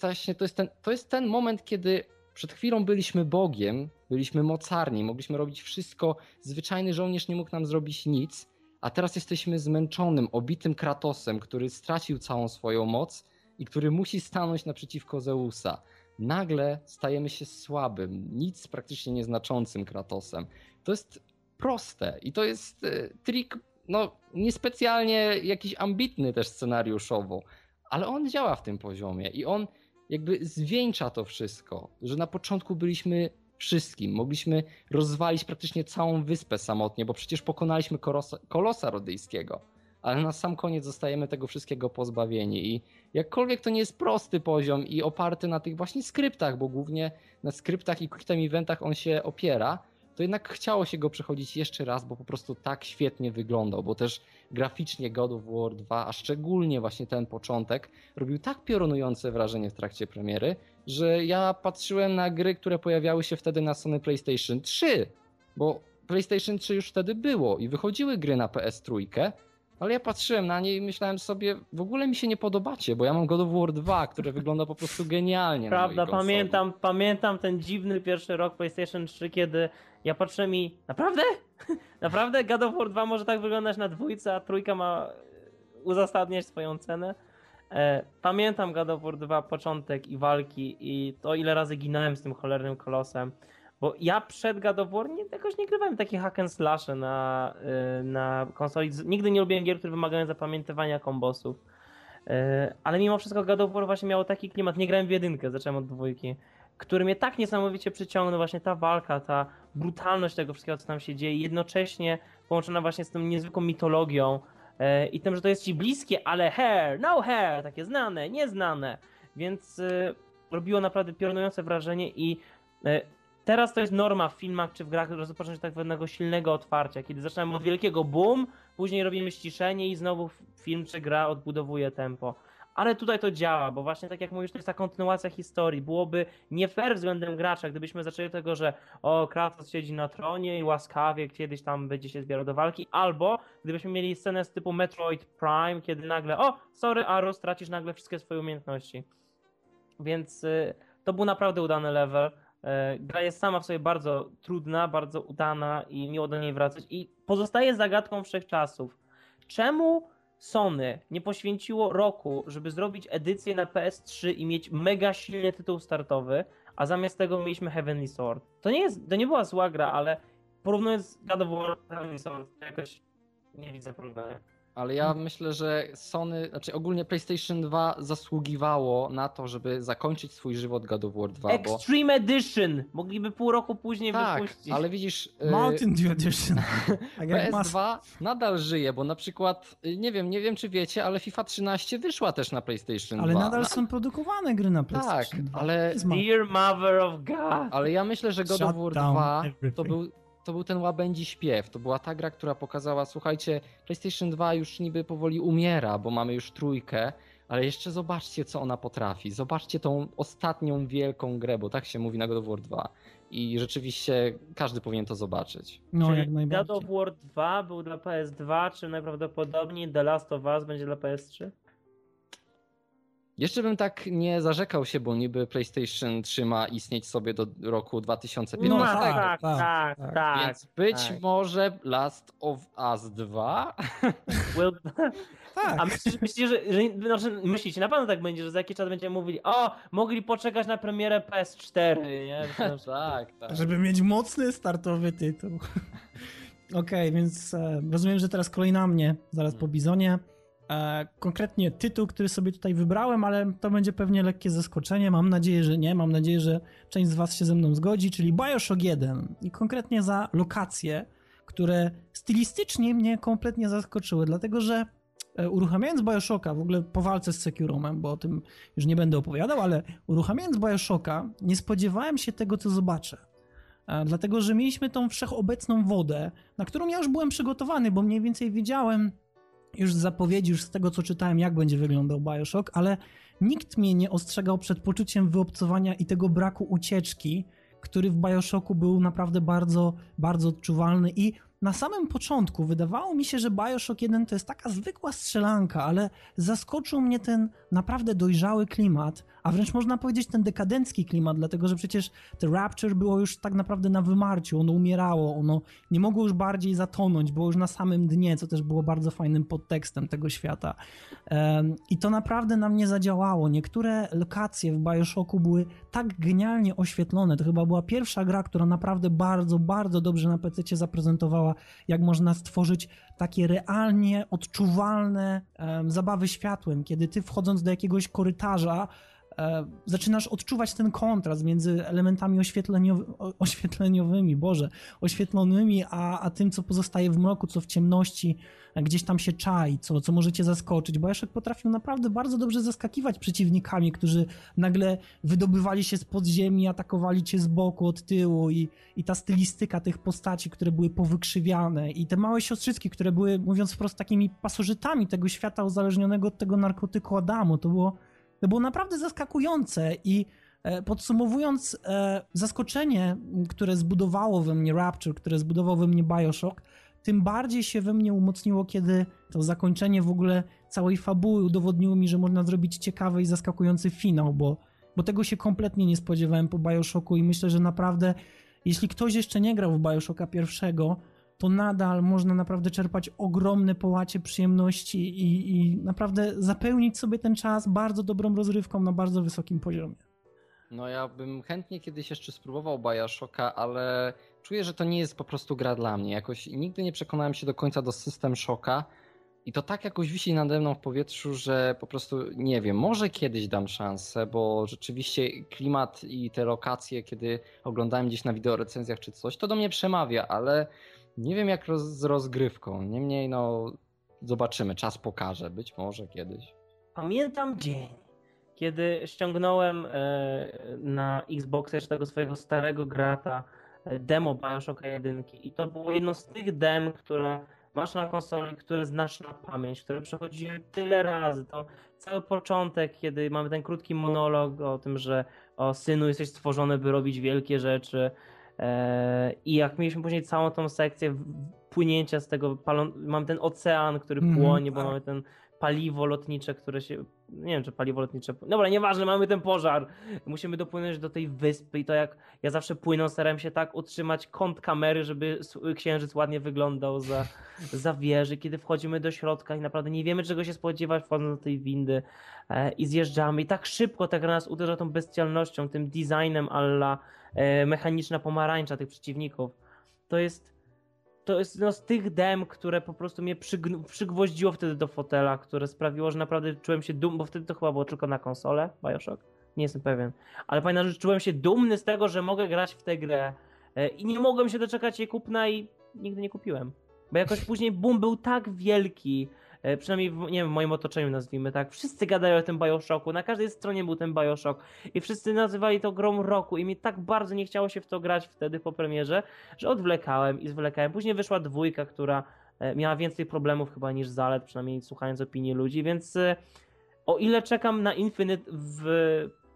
właśnie to jest, ten, to jest ten moment, kiedy przed chwilą byliśmy Bogiem, byliśmy mocarni, mogliśmy robić wszystko, zwyczajny żołnierz nie mógł nam zrobić nic, a teraz jesteśmy zmęczonym, obitym Kratosem, który stracił całą swoją moc i który musi stanąć naprzeciwko Zeusa. Nagle stajemy się słabym, nic praktycznie nieznaczącym Kratosem. To jest proste i to jest e, trik, no niespecjalnie jakiś ambitny też scenariuszowo, ale on działa w tym poziomie i on jakby zwieńcza to wszystko, że na początku byliśmy wszystkim, mogliśmy rozwalić praktycznie całą wyspę samotnie, bo przecież pokonaliśmy kolosa, kolosa rodyjskiego ale na sam koniec zostajemy tego wszystkiego pozbawieni. I jakkolwiek to nie jest prosty poziom i oparty na tych właśnie skryptach, bo głównie na skryptach i quick time eventach on się opiera, to jednak chciało się go przechodzić jeszcze raz, bo po prostu tak świetnie wyglądał, bo też graficznie God of War 2, a szczególnie właśnie ten początek, robił tak piorunujące wrażenie w trakcie premiery, że ja patrzyłem na gry, które pojawiały się wtedy na Sony PlayStation 3, bo PlayStation 3 już wtedy było i wychodziły gry na PS3, ale ja patrzyłem na nie i myślałem sobie, w ogóle mi się nie podobacie, bo ja mam God of War 2, które wygląda po prostu genialnie. Prawda, pamiętam, pamiętam ten dziwny pierwszy rok PlayStation 3, kiedy ja patrzyłem i naprawdę? naprawdę God of War 2 może tak wyglądać na dwójce, a trójka ma uzasadniać swoją cenę? E, pamiętam God of War 2 początek i walki i to ile razy ginąłem z tym cholernym kolosem. Bo ja przed God of War nie, jakoś nie grywałem takich hack and slash na, y, na konsoli. Nigdy nie lubiłem gier, które wymagają zapamiętywania kombosów. Y, ale mimo wszystko God of War właśnie miało taki klimat. Nie grałem w jedynkę, zacząłem od dwójki. Który mnie tak niesamowicie przyciągnął, właśnie ta walka, ta brutalność tego wszystkiego, co tam się dzieje, jednocześnie połączona właśnie z tą niezwykłą mitologią y, i tym, że to jest ci bliskie, ale hair, no hair, takie znane, nieznane. Więc robiło naprawdę piorunujące wrażenie i Teraz to jest norma w filmach czy w grach rozpocząć tak pewnego silnego otwarcia, kiedy zaczynamy od wielkiego boom, później robimy ściszenie i znowu film czy gra odbudowuje tempo. Ale tutaj to działa, bo właśnie tak jak mówisz, to jest ta kontynuacja historii. Byłoby nie fair względem gracza, gdybyśmy zaczęli od tego, że o, Kratos siedzi na tronie i łaskawie kiedyś tam będzie się zbierał do walki, albo gdybyśmy mieli scenę z typu Metroid Prime, kiedy nagle, o, sorry, Arus, tracisz nagle wszystkie swoje umiejętności. Więc y, to był naprawdę udany level. E, gra jest sama w sobie bardzo trudna, bardzo udana i miło do niej wracać. I pozostaje zagadką wszechczasów. Czemu Sony nie poświęciło roku, żeby zrobić edycję na PS3 i mieć mega silny tytuł startowy, a zamiast tego mieliśmy Heavenly Sword? To nie, jest, to nie była zła gra, ale porównując God of War Heavenly Sword, jakoś nie widzę problemu. Ale ja myślę, że Sony, znaczy ogólnie PlayStation 2 zasługiwało na to, żeby zakończyć swój żywot God of War 2, bo Extreme Edition! Mogliby pół roku później tak, wypuścić. ale widzisz, y, Mountain Dew Edition. Tak jak mas... PS2 nadal żyje, bo na przykład, y, nie wiem, nie wiem czy wiecie, ale FIFA 13 wyszła też na PlayStation Ale 2. nadal Na- są produkowane gry na Tak, PlayStation 2. ale, Dear Mother of God! ale ja myślę, że God of Shut War down 2 to everything. był, to był ten łabędzi śpiew. To była ta gra, która pokazała, słuchajcie, PlayStation 2 już niby powoli umiera, bo mamy już trójkę, ale jeszcze zobaczcie, co ona potrafi. Zobaczcie tą ostatnią wielką grę, bo tak się mówi na God of War 2. I rzeczywiście każdy powinien to zobaczyć. No, Czyli jak God najbardziej. of War 2 był dla PS2, czy najprawdopodobniej The Last of Us będzie dla PS3? Jeszcze bym tak nie zarzekał się, bo niby PlayStation 3 ma istnieć sobie do roku 2015. No, tak, tak, tak, tak, tak, tak. tak. Więc być tak. może Last of Us 2 Will... Tak. A myślisz, myślisz że, że znaczy, myślicie, na pewno tak będzie, że za jakiś czas będziemy mówili, o, mogli poczekać na premierę PS4, nie? tak, tak. Żeby mieć mocny startowy tytuł. Okej, więc e, rozumiem, że teraz kolej na mnie, zaraz po Bizonie. E, konkretnie tytuł, który sobie tutaj wybrałem, ale to będzie pewnie lekkie zaskoczenie. Mam nadzieję, że nie. Mam nadzieję, że część z Was się ze mną zgodzi, czyli Bioshock 1. I konkretnie za lokacje, które stylistycznie mnie kompletnie zaskoczyły, dlatego że e, uruchamiając Bioshocka, w ogóle po walce z Securumem, bo o tym już nie będę opowiadał, ale uruchamiając Bioshocka, nie spodziewałem się tego, co zobaczę. E, Dlatego, że mieliśmy tą wszechobecną wodę, na którą ja już byłem przygotowany, bo mniej więcej wiedziałem już z zapowiedzi, już z tego, co czytałem, jak będzie wyglądał Bioshock, ale nikt mnie nie ostrzegał przed poczuciem wyobcowania i tego braku ucieczki, który w Bioshocku był naprawdę bardzo, bardzo odczuwalny i na samym początku wydawało mi się, że Bioshock 1 to jest taka zwykła strzelanka, ale zaskoczył mnie ten naprawdę dojrzały klimat, a wręcz można powiedzieć ten dekadencki klimat, dlatego że przecież The Rapture było już tak naprawdę na wymarciu, ono umierało, ono nie mogło już bardziej zatonąć, było już na samym dnie, co też było bardzo fajnym podtekstem tego świata. I to naprawdę na mnie zadziałało. Niektóre lokacje w Bioshocku były tak genialnie oświetlone. To chyba była pierwsza gra, która naprawdę bardzo, bardzo dobrze na PC zaprezentowała, jak można stworzyć takie realnie odczuwalne em, zabawy światłem, kiedy ty wchodząc do jakiegoś korytarza, zaczynasz odczuwać ten kontrast między elementami oświetleniowy, oświetleniowymi, Boże, oświetlonymi, a, a tym, co pozostaje w mroku, co w ciemności e, gdzieś tam się czai, co, co możecie zaskoczyć. Bioshock potrafił naprawdę bardzo dobrze zaskakiwać przeciwnikami, którzy nagle wydobywali się z podziemi, atakowali cię z boku, od tyłu i, i ta stylistyka tych postaci, które były powykrzywiane i te małe siostrzycki, które były, mówiąc wprost, takimi pasożytami tego świata uzależnionego od tego narkotyku Adamu. To było, to było naprawdę zaskakujące i e, Podsumowując, e, zaskoczenie, które zbudowało we mnie Rapture, które zbudował we mnie Bioshock, tym bardziej się we mnie umocniło, kiedy to zakończenie w ogóle całej fabuły udowodniło mi, że można zrobić ciekawy i zaskakujący finał, bo, bo tego się kompletnie nie spodziewałem po Bioshocku i myślę, że naprawdę, jeśli ktoś jeszcze nie grał w Bioshocka pierwszego, to nadal można naprawdę czerpać ogromne połacie przyjemności i, i naprawdę zapełnić sobie ten czas bardzo dobrą rozrywką na bardzo wysokim poziomie. No ja bym chętnie kiedyś jeszcze spróbował Bioshocka, ale czuję, że to nie jest po prostu gra dla mnie. Jakoś nigdy nie przekonałem się do końca do System Shocka i to tak jakoś wisi nade mną w powietrzu, że po prostu nie wiem, może kiedyś dam szansę, bo rzeczywiście klimat i te lokacje, kiedy oglądałem gdzieś na wideorecenzjach czy coś, to do mnie przemawia, ale nie wiem jak roz, z rozgrywką. Niemniej no zobaczymy, czas pokaże, być może kiedyś. Pamiętam dzień, kiedy ściągnąłem e, na Xboxa jeszcze tego swojego starego grata e, demo Bioshocka 1 i to było jedno z tych dem, które masz na konsoli, które znasz na pamięć, które przechodziłem tyle razy. To cały początek, kiedy mamy ten krótki monolog o tym, że o synu jesteś stworzony, by robić wielkie rzeczy i jak mieliśmy później całą tą sekcję płynięcia z tego, palon- mamy ten ocean, który Mhm, płonie, bo tak. mamy ten paliwo lotnicze, które się. Nie wiem, czy paliwo lotnicze. Dobra, nieważne, mamy ten pożar. Musimy dopłynąć do tej wyspy i to jak ja zawsze płynąc, starałem się tak utrzymać kąt kamery, żeby księżyc ładnie wyglądał za, za wieży. Kiedy wchodzimy do środka i naprawdę nie wiemy, czego się spodziewać, wchodząc do tej windy e, i zjeżdżamy. I tak szybko ta gra nas uderza tą bestialnością, tym designem alla e, mechaniczna pomarańcza tych przeciwników. To jest to jest no, z tych dem, które po prostu mnie przygn- przygwoździło wtedy do fotela, które sprawiło, że naprawdę czułem się dumny, bo wtedy to chyba było tylko na konsolę, Bioshock, nie jestem pewien, ale pamiętam, że czułem się dumny z tego, że mogę grać w tę grę e, i nie mogłem się doczekać jej kupna i nigdy nie kupiłem, bo jakoś później boom był tak wielki, przynajmniej w, nie wiem, w moim otoczeniu nazwijmy tak, wszyscy gadają o tym Bioshocku, na każdej stronie był ten Bioshock. I wszyscy nazywali to grą roku. I mi tak bardzo nie chciało się w to grać wtedy po premierze, że odwlekałem i zwlekałem. Później wyszła dwójka, która e, miała więcej problemów chyba niż zalet, przynajmniej słuchając opinii ludzi, więc e, o ile czekam na Infinite w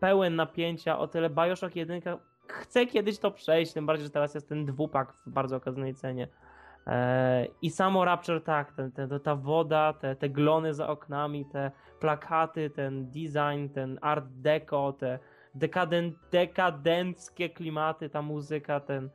pełen napięcia, o tyle Bioshock 1 chcę kiedyś to przejść, tym bardziej, że teraz jest ten dwupak w bardzo okaznej cenie. E, I samo Rapture tak, ten, ten, ta woda, te, te glony za oknami, te plakaty, ten design, ten art deco, te dekaden, dekadenckie klimaty, ta muzyka, ten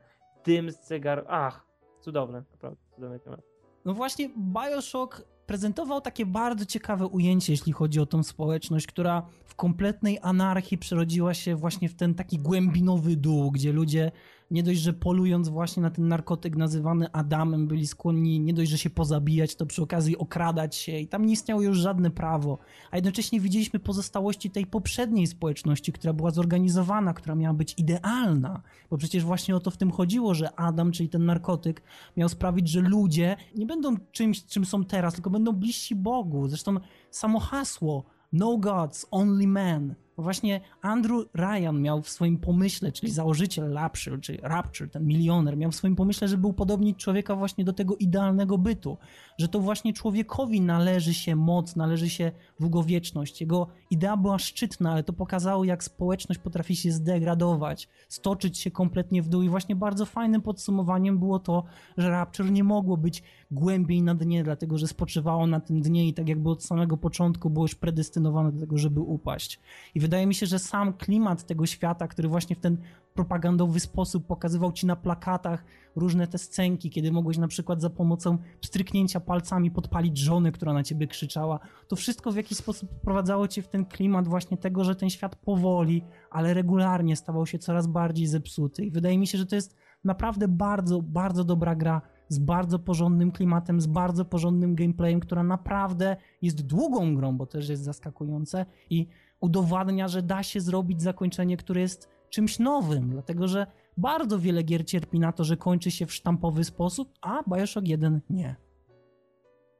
dym z cygar. Ach, cudowne, naprawdę cudowny klimat. No właśnie, Bioshock prezentował takie bardzo ciekawe ujęcie, jeśli chodzi o tą społeczność, która w kompletnej anarchii przerodziła się właśnie w ten taki głębinowy dół, gdzie ludzie nie dość, że polując właśnie na ten narkotyk nazywany Adamem, byli skłonni nie dość, że się pozabijać, to przy okazji okradać się i tam nie istniało już żadne prawo. A jednocześnie widzieliśmy pozostałości tej poprzedniej społeczności, która była zorganizowana, która miała być idealna, bo przecież właśnie o to w tym chodziło, że Adam, czyli ten narkotyk, miał sprawić, że ludzie nie będą czymś, czym są teraz, tylko będą bliżsi Bogu. Zresztą samo hasło No Gods, Only Men Właśnie Andrew Ryan miał w swoim pomyśle, czyli założyciel Rapture, czyli Rapture, ten milioner, miał w swoim pomyśle, że był podobnić człowieka właśnie do tego idealnego bytu, że to właśnie człowiekowi należy się moc, należy się długowieczność. Jego idea była szczytna, ale to pokazało, jak społeczność potrafi się zdegradować, stoczyć się kompletnie w dół i właśnie bardzo fajnym podsumowaniem było to, że Rapture nie mogło być głębiej na dnie, dlatego że spoczywało na tym dnie i tak jakby od samego początku było już predestynowane do tego, żeby upaść. I wydaje mi się, że sam klimat tego świata, który właśnie w ten propagandowy sposób pokazywał ci na plakatach różne te scenki, kiedy mogłeś na przykład za pomocą stryknięcia palcami podpalić żonę, która na ciebie krzyczała. To wszystko w jakiś sposób wprowadzało cię w ten klimat właśnie tego, że ten świat powoli, ale regularnie stawał się coraz bardziej zepsuty. I wydaje mi się, że to jest naprawdę bardzo, bardzo dobra gra z bardzo porządnym klimatem, z bardzo porządnym gameplayem, która naprawdę jest długą grą, bo też jest zaskakujące i udowadnia, że da się zrobić zakończenie, które jest czymś nowym, dlatego że bardzo wiele gier cierpi na to, że kończy się w sztampowy sposób, a Bioshock 1 nie.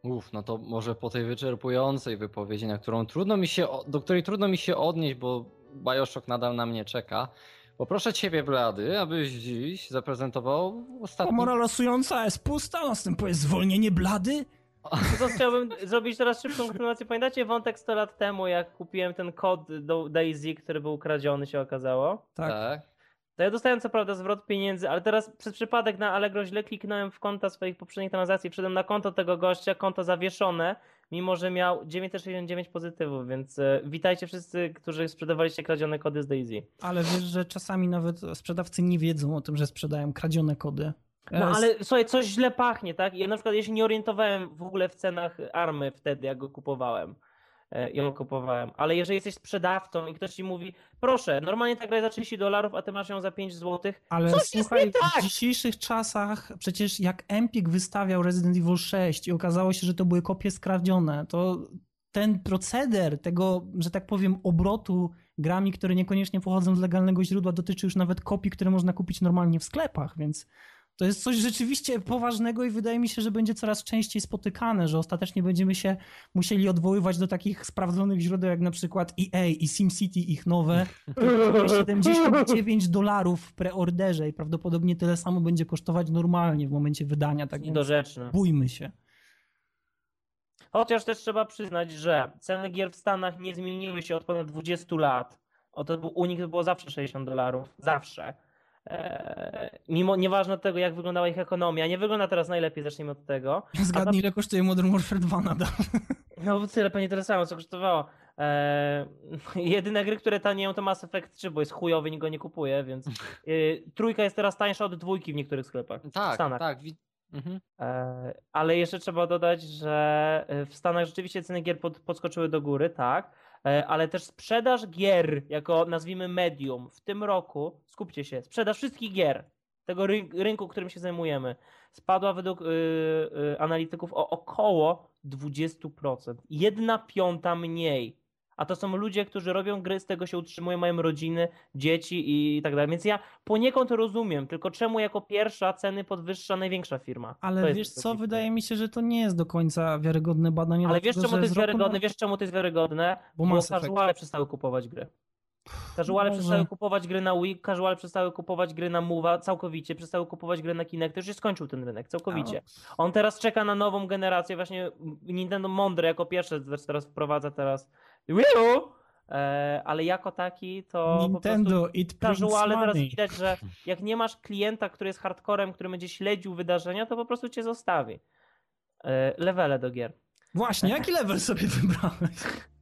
Uff, no to może po tej wyczerpującej wypowiedzi, na którą trudno mi się, do której trudno mi się odnieść, bo Bioshock nadal na mnie czeka. Poproszę ciebie, Blady, abyś dziś zaprezentował ostatni... Komora losująca jest pusta, następuje zwolnienie Blady? To chciałbym zrobić teraz szybką kontynuację. Pamiętacie wątek 100 lat temu, jak kupiłem ten kod do Daisy, który był kradziony, się okazało? Tak. tak. To ja dostałem co prawda zwrot pieniędzy, ale teraz przez przypadek na Allegro źle kliknąłem w konta swoich poprzednich transakcji, wszedłem na konto tego gościa, konto zawieszone, mimo że miał 969 pozytywów, więc e, witajcie wszyscy, którzy sprzedawaliście kradzione kody z Daisy. Ale wiesz, że czasami nawet sprzedawcy nie wiedzą o tym, że sprzedają kradzione kody. No ale słuchaj, coś źle pachnie, tak? Ja na przykład ja się nie orientowałem w ogóle w cenach army wtedy, jak go kupowałem. E, ją kupowałem. Ale jeżeli jesteś sprzedawcą i ktoś ci mówi, proszę, normalnie ta gra jest za 30 dolarów, a ty masz ją za 5 zł. Ale Coś słuchaj, tak! w dzisiejszych czasach, przecież jak Empik wystawiał Resident Evil 6 i okazało się, że to były kopie skradzione, to ten proceder tego, że tak powiem, obrotu grami, które niekoniecznie pochodzą z legalnego źródła, dotyczy już nawet kopii, które można kupić normalnie w sklepach, więc to jest coś rzeczywiście poważnego i wydaje mi się, że będzie coraz częściej spotykane, że ostatecznie będziemy się musieli odwoływać do takich sprawdzonych źródeł, jak na przykład EA i SimCity, ich nowe. 79 dolarów w preorderze i prawdopodobnie tyle samo będzie kosztować normalnie w momencie wydania. Tak Niedorzeczne. Bójmy się. Chociaż też trzeba przyznać, że ceny gier w Stanach nie zmieniły się od ponad 20 lat. O to był unik to było zawsze 60 dolarów. Zawsze. Eee, mimo nieważne od tego, jak wyglądała ich ekonomia, nie wygląda teraz najlepiej, zacznijmy od tego. Zgadnij, ile kosztuje Modern Warfare 2 nadal. No tyle pewnie tyle samo, co kosztowało. Eee, jedyne gry, które tanieją to Mass Effect 3, bo jest chujowy, nikt go nie kupuje, więc yy, trójka jest teraz tańsza od dwójki w niektórych sklepach. Tak, w Stanach. tak. Mhm. Eee, ale jeszcze trzeba dodać, że w Stanach rzeczywiście ceny gier pod, podskoczyły do góry, tak, eee, ale też sprzedaż gier jako nazwijmy medium w tym roku, skupcie się, sprzedaż wszystkich gier tego ry- rynku, którym się zajmujemy, spadła według y, y, analityków o około 20%. Jedna piąta mniej. A to są ludzie, którzy robią gry, z tego się utrzymują, mają rodziny, dzieci i tak dalej. Więc ja poniekąd rozumiem, tylko czemu jako pierwsza ceny podwyższa największa firma? Ale wiesz co, wydaje mi się, że to nie jest do końca wiarygodne badanie. Ale wiesz czemu to jest na wiarygodne? rok- Wiesz czemu to jest wiarygodne? Bo Bo casuale przestały kupować gry. Casuale przestały kupować gry na Wii, casuale przestały kupować gry na Move'a, całkowicie przestały kupować gry na Kinect, już się skończył ten rynek, całkowicie. On teraz czeka na nową generację, właśnie Nintendo mądre jako pierwsze teraz wprowadza teraz Wii U, e, ale jako taki to po prostu Nintendo, it prints casuale teraz widać, że jak nie masz klienta, który jest hardcorem, który będzie śledził wydarzenia, to po prostu cię zostawi. E, levele do gier. Właśnie, jaki level sobie wybrałeś?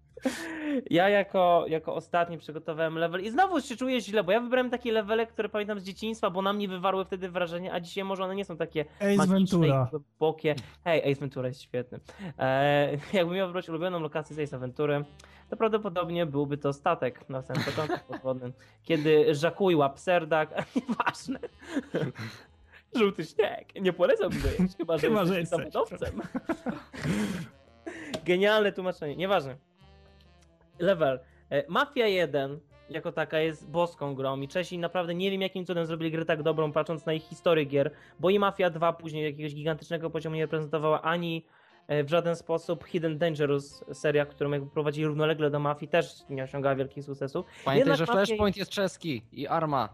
Ja jako, jako ostatni przygotowałem level i znowu się czuję źle, bo ja wybrałem takie levele, które pamiętam z dzieciństwa, bo na mnie wywarły wtedy wrażenie, a dzisiaj może one nie są takie Ace Ventura. głębokie. Hej, Ace Ventura jest świetny. E, jakbym miał wybrać ulubioną lokację z Ace Ventury, to prawdopodobnie byłby to statek na samym początku podwodnym, kiedy żakuje łap serdak, nieważne. Żółty śnieg. Nie polecam go jeść, chyba że Chyba, że jesteś. Genialne tłumaczenie, nieważne. Level. E, Mafia 1 jako taka jest boską grą i Czesi naprawdę nie wiem jakim cudem zrobili grę tak dobrą patrząc na ich historię gier, bo i Mafia 2 później jakiegoś gigantycznego poziomu nie reprezentowała ani e, w żaden sposób Hidden Dangerous seria, którą jakby prowadzili równolegle do Mafii też nie osiągała wielkich sukcesów, Pamiętaj, Jednak że Flashpoint jest czeski i Arma.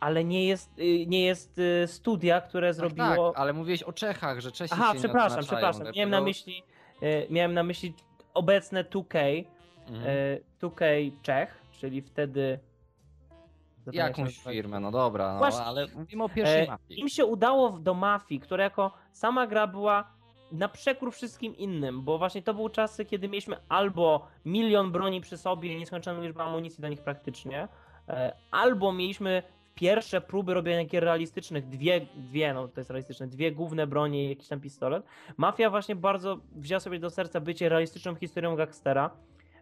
ale nie jest, y, nie jest y, studia, które zrobiło... Tak, ale mówiłeś o Czechach, że Czesi Aha, się przepraszam, nie odznaczają, przepraszam. Miałem na myśli, y, miałem na myśli obecne 2K, Mhm. y, 2K Czech, czyli wtedy... Jakąś firmę, no dobra, no, Właśnie. ale mówimy o pierwszej E, mafii. Im się udało do Mafii, która jako sama gra była na przekór wszystkim innym, bo właśnie to były czasy, kiedy mieliśmy albo milion broni przy sobie i nieskończoną liczbę amunicji do nich praktycznie, e, albo mieliśmy pierwsze próby robienia gier realistycznych, dwie, dwie, no to jest realistyczne, dwie główne bronie i jakiś tam pistolet. Mafia właśnie bardzo wzięła sobie do serca bycie realistyczną historią gangstera.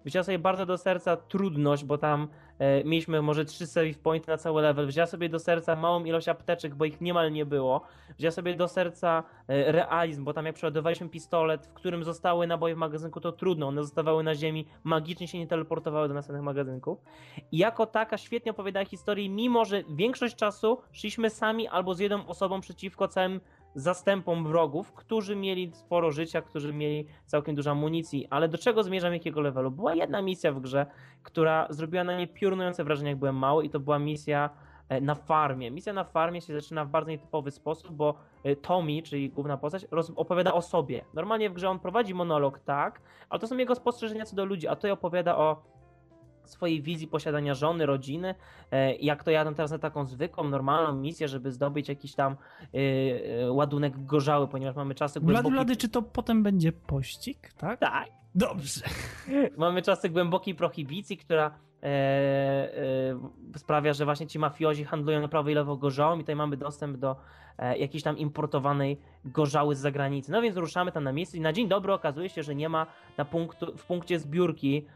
Wzięła sobie bardzo do serca trudność, bo tam e, mieliśmy może trzy save pointy na cały level. Wzięła sobie do serca małą ilość apteczek, bo ich niemal nie było. Wzięła sobie do serca e, realizm, bo tam jak przeładowaliśmy pistolet, w którym zostały naboje w magazynku, to trudno. One zostawały na ziemi, magicznie się nie teleportowały do następnych magazynków. I jako taka świetnie opowiadała historię, mimo że większość czasu szliśmy sami albo z jedną osobą przeciwko całym zastępom wrogów, którzy mieli sporo życia, którzy mieli całkiem dużo amunicji. Ale do czego zmierzam, jakiego levelu? Była jedna misja w grze, która zrobiła na mnie piorunujące wrażenie, jak byłem mały, i to była misja e, na farmie. Misja na farmie się zaczyna w bardzo nietypowy sposób, bo e, Tommy, czyli główna postać, opowiada o sobie. Normalnie w grze on prowadzi monolog, tak, ale to są jego spostrzeżenia co do ludzi, a to opowiada o swojej wizji posiadania żony, rodziny, e, jak to jadą teraz na taką zwykłą, normalną misję, żeby zdobyć jakiś tam e, e, ładunek gorzały, ponieważ mamy czasy Blady, głębokiej... blady, czy to potem będzie pościg, tak? Tak, Dobrze. Mamy czasy głębokiej prohibicji, która e, e, sprawia, że właśnie ci mafiozi handlują na prawo i lewo gorzałą i tutaj mamy dostęp do e, jakiejś tam importowanej gorzały z zagranicy. No więc ruszamy tam na miejsce i na dzień dobry okazuje się, że nie ma na punktu, w punkcie zbiórki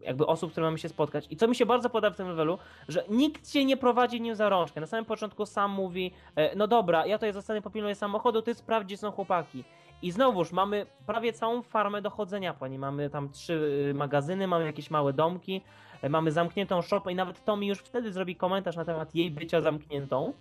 jakby osób, które mamy się spotkać. I co mi się bardzo podoba w tym levelu, że nikt cię nie prowadzi nim za rączkę. Na samym początku sam mówi, e, no dobra, ja tutaj zostanę popilnuję samochodu, ty sprawdź, gdzie są chłopaki. I znowuż mamy prawie całą farmę dochodzenia po niej. Mamy tam trzy y, magazyny, mamy jakieś małe domki, e, mamy zamkniętą szopę i nawet Tommy już wtedy zrobi komentarz na temat jej bycia zamkniętą.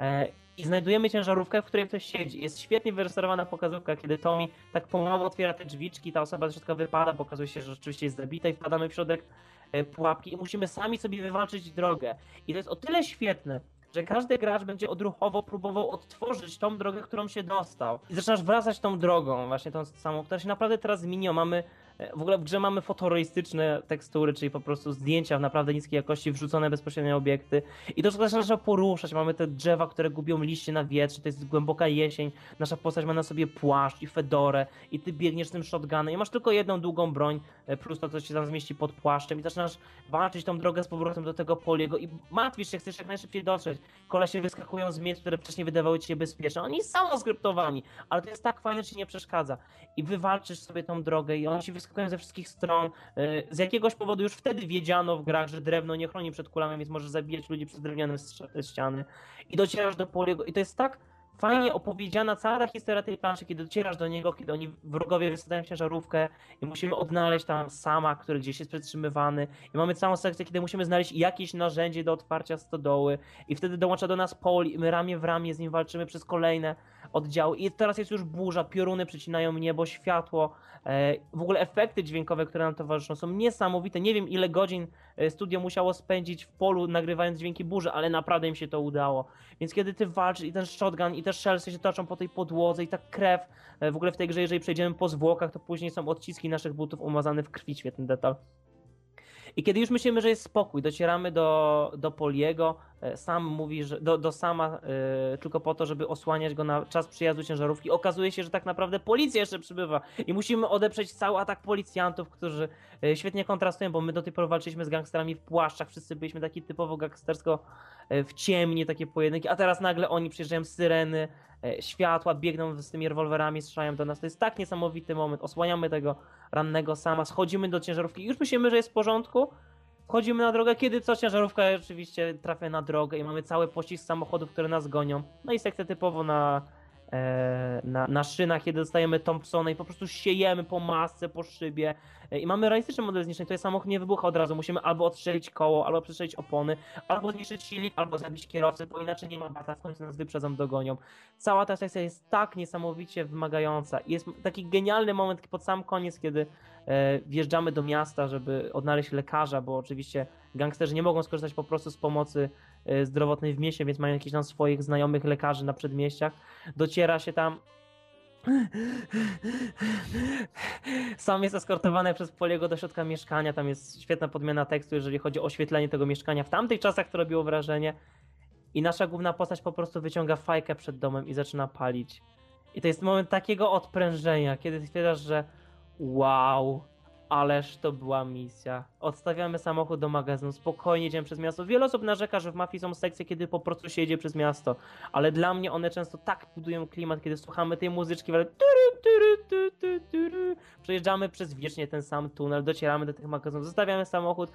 E, I znajdujemy ciężarówkę, w której ktoś siedzi. Jest świetnie wyreżyserowana pokazówka, kiedy Tommy tak pomału otwiera te drzwiczki, ta osoba ze środka wypada, pokazuje się, że rzeczywiście jest zabita i wpadamy w środek e, pułapki i musimy sami sobie wywalczyć drogę. I to jest o tyle świetne, że każdy gracz będzie odruchowo próbował odtworzyć tą drogę, którą się dostał. I zaczynasz wracać tą drogą, właśnie tą samą, która się naprawdę teraz zmieniła. Mamy, w ogóle w grze mamy fotorealistyczne tekstury, czyli po prostu zdjęcia w naprawdę niskiej jakości, wrzucone bezpośrednio obiekty. I to zaczyna się poruszać. Mamy te drzewa, które gubią liście na wietrze, to jest głęboka jesień. Nasza postać ma na sobie płaszcz i fedorę i ty biegniesz tym shotgunem i masz tylko jedną długą broń, e, plus to, co się tam zmieści pod płaszczem i zaczynasz walczyć tą drogę z powrotem do tego poliego i martwisz się, chcesz jak najszybciej dotrzeć. Kolesie wyskakują z miejsc, które wcześniej wydawały ci się bezpieczne. Oni są skryptowani, ale to jest tak fajne, że ci nie przeszkadza. I wywalczysz sobie tą drogę i oni ci wyskakują zaskakują ze wszystkich stron. Y, Z jakiegoś powodu już wtedy wiedziano w grach, że drewno nie chroni przed kulami, więc możesz zabijać ludzi przez drewniane ściany. I docierasz do poliego. I to jest tak fajnie opowiedziana cała historia tej planszy, kiedy docierasz do niego, kiedy oni wrogowie wysadzają ciężarówkę i musimy odnaleźć tam sama, który gdzieś jest przetrzymywany. I mamy całą sekcję, kiedy musimy znaleźć jakieś narzędzie do otwarcia stodoły. I wtedy dołącza do nas Poli my ramię w ramię z nim walczymy przez kolejne oddziały. I teraz jest już burza, pioruny przecinają niebo, światło. E, w ogóle efekty dźwiękowe, które nam towarzyszą są niesamowite. Nie wiem ile godzin studio musiało spędzić w polu nagrywając dźwięki burzy, ale naprawdę im się to udało. Więc kiedy ty walczysz i ten shotgun i te szelsy się toczą po tej podłodze i ta krew, e, w ogóle w tej grze jeżeli przejdziemy po zwłokach, to później są odciski naszych butów umazane w krwi, świetny detal. I kiedy już myślimy, że jest spokój, docieramy do, do Poliego, e, sam mówi, że do, do sama e, tylko po to, żeby osłaniać go na czas przyjazdu ciężarówki. Okazuje się, że tak naprawdę policja jeszcze przybywa i musimy odeprzeć cały atak policjantów, którzy e, świetnie kontrastują, bo my do tej pory walczyliśmy z gangsterami w płaszczach, wszyscy byliśmy taki typowo gangstersko w ciemni, takie pojedynki, a teraz nagle oni przyjeżdżają z syreny, światła, biegną z tymi rewolwerami, strzelają do nas. To jest tak niesamowity moment. Osłaniamy tego rannego sama, schodzimy do ciężarówki już myślimy, że jest w porządku. Wchodzimy na drogę, kiedy co ciężarówka oczywiście trafia na drogę i mamy cały pościg samochodów, które nas gonią. No i sekcja typowo na, e, na, na szynach, kiedy dostajemy Thompsona i po prostu siejemy po masce, po szybie. E, I mamy realistyczny model zniszczeń, to jest samochód nie wybucha od razu. Musimy albo odstrzelić koło, albo przestrzelić opony, albo zniszczyć silnik, albo zabić kierowcę, bo inaczej nie ma bata, w końcu nas wyprzedzą, dogonią. Cała ta sekcja jest tak niesamowicie wymagająca. Jest taki genialny moment pod sam koniec, kiedy e, wjeżdżamy do miasta, żeby odnaleźć lekarza, bo oczywiście gangsterzy nie mogą skorzystać po prostu z pomocy e, zdrowotnej w mieście, więc mają jakichś tam swoich znajomych lekarzy na przedmieściach. Dociera się tam. Sam jest eskortowany przez Poliego do środka mieszkania. Tam jest świetna podmiana tekstu, jeżeli chodzi o oświetlenie tego mieszkania. W tamtych czasach to robiło wrażenie. I nasza główna postać po prostu wyciąga fajkę przed domem i zaczyna palić. I to jest moment takiego odprężenia, kiedy stwierdzasz, że wow, ależ to była misja. Odstawiamy samochód do magazynu, spokojnie jedziemy przez miasto. Wiele osób narzeka, że w mafii są sekcje, kiedy po prostu się jedzie przez miasto, ale dla mnie one często tak budują klimat, kiedy słuchamy tej muzyczki, ale przejeżdżamy przez wiecznie ten sam tunel, docieramy do tych magazynów, zostawiamy samochód,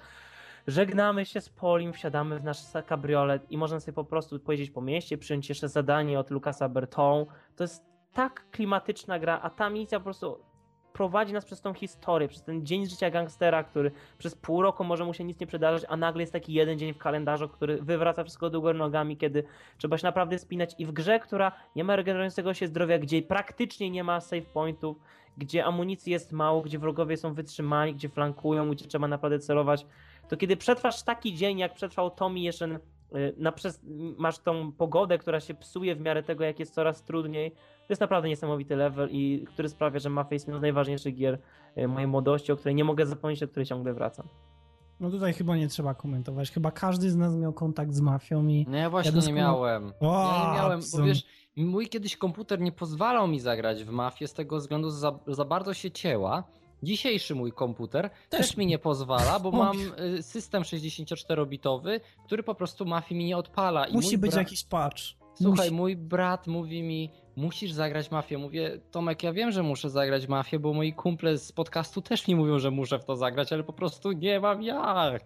żegnamy się z Polim, wsiadamy w nasz kabriolet i możemy sobie po prostu pojeździć po mieście, przyjąć jeszcze zadanie od Lucasa Berton. To jest tak klimatyczna gra, a ta misja po prostu prowadzi nas przez tą historię, przez ten dzień życia gangstera, który przez pół roku może mu się nic nie przydarzyć, a nagle jest taki jeden dzień w kalendarzu, który wywraca wszystko do góry nogami, kiedy trzeba się naprawdę spinać i w grze, która nie ma regenerującego się zdrowia, gdzie praktycznie nie ma save pointów, gdzie amunicji jest mało, gdzie wrogowie są wytrzymani, gdzie flankują, gdzie trzeba naprawdę celować, to kiedy przetrwasz taki dzień, jak przetrwał Tommy jeszcze y, na przez, masz tą pogodę, która się psuje w miarę tego, jak jest coraz trudniej, to jest naprawdę niesamowity level i który sprawia, że Mafia jest jedną z najważniejszych gier y, mojej młodości, o której nie mogę zapomnieć, do której ciągle wracam. No tutaj chyba nie trzeba komentować. Chyba każdy z nas miał kontakt z mafią i No ja właśnie doskonale- nie miałem. O, ja nie miałem, bo wiesz, mój kiedyś komputer nie pozwalał mi zagrać w mafię z tego względu, że za, za bardzo się cięła. Dzisiejszy mój komputer też, Też mi nie pozwala, bo mam y, system 64-bitowy, który po prostu mafii mi nie odpala. I musi być brat- jakiś patch. Słuchaj, Musi. mój brat mówi mi, musisz zagrać mafię. Mówię, Tomek, ja wiem, że muszę zagrać mafię, bo moi kumple z podcastu też mi mówią, że muszę w to zagrać, ale po prostu nie mam jak.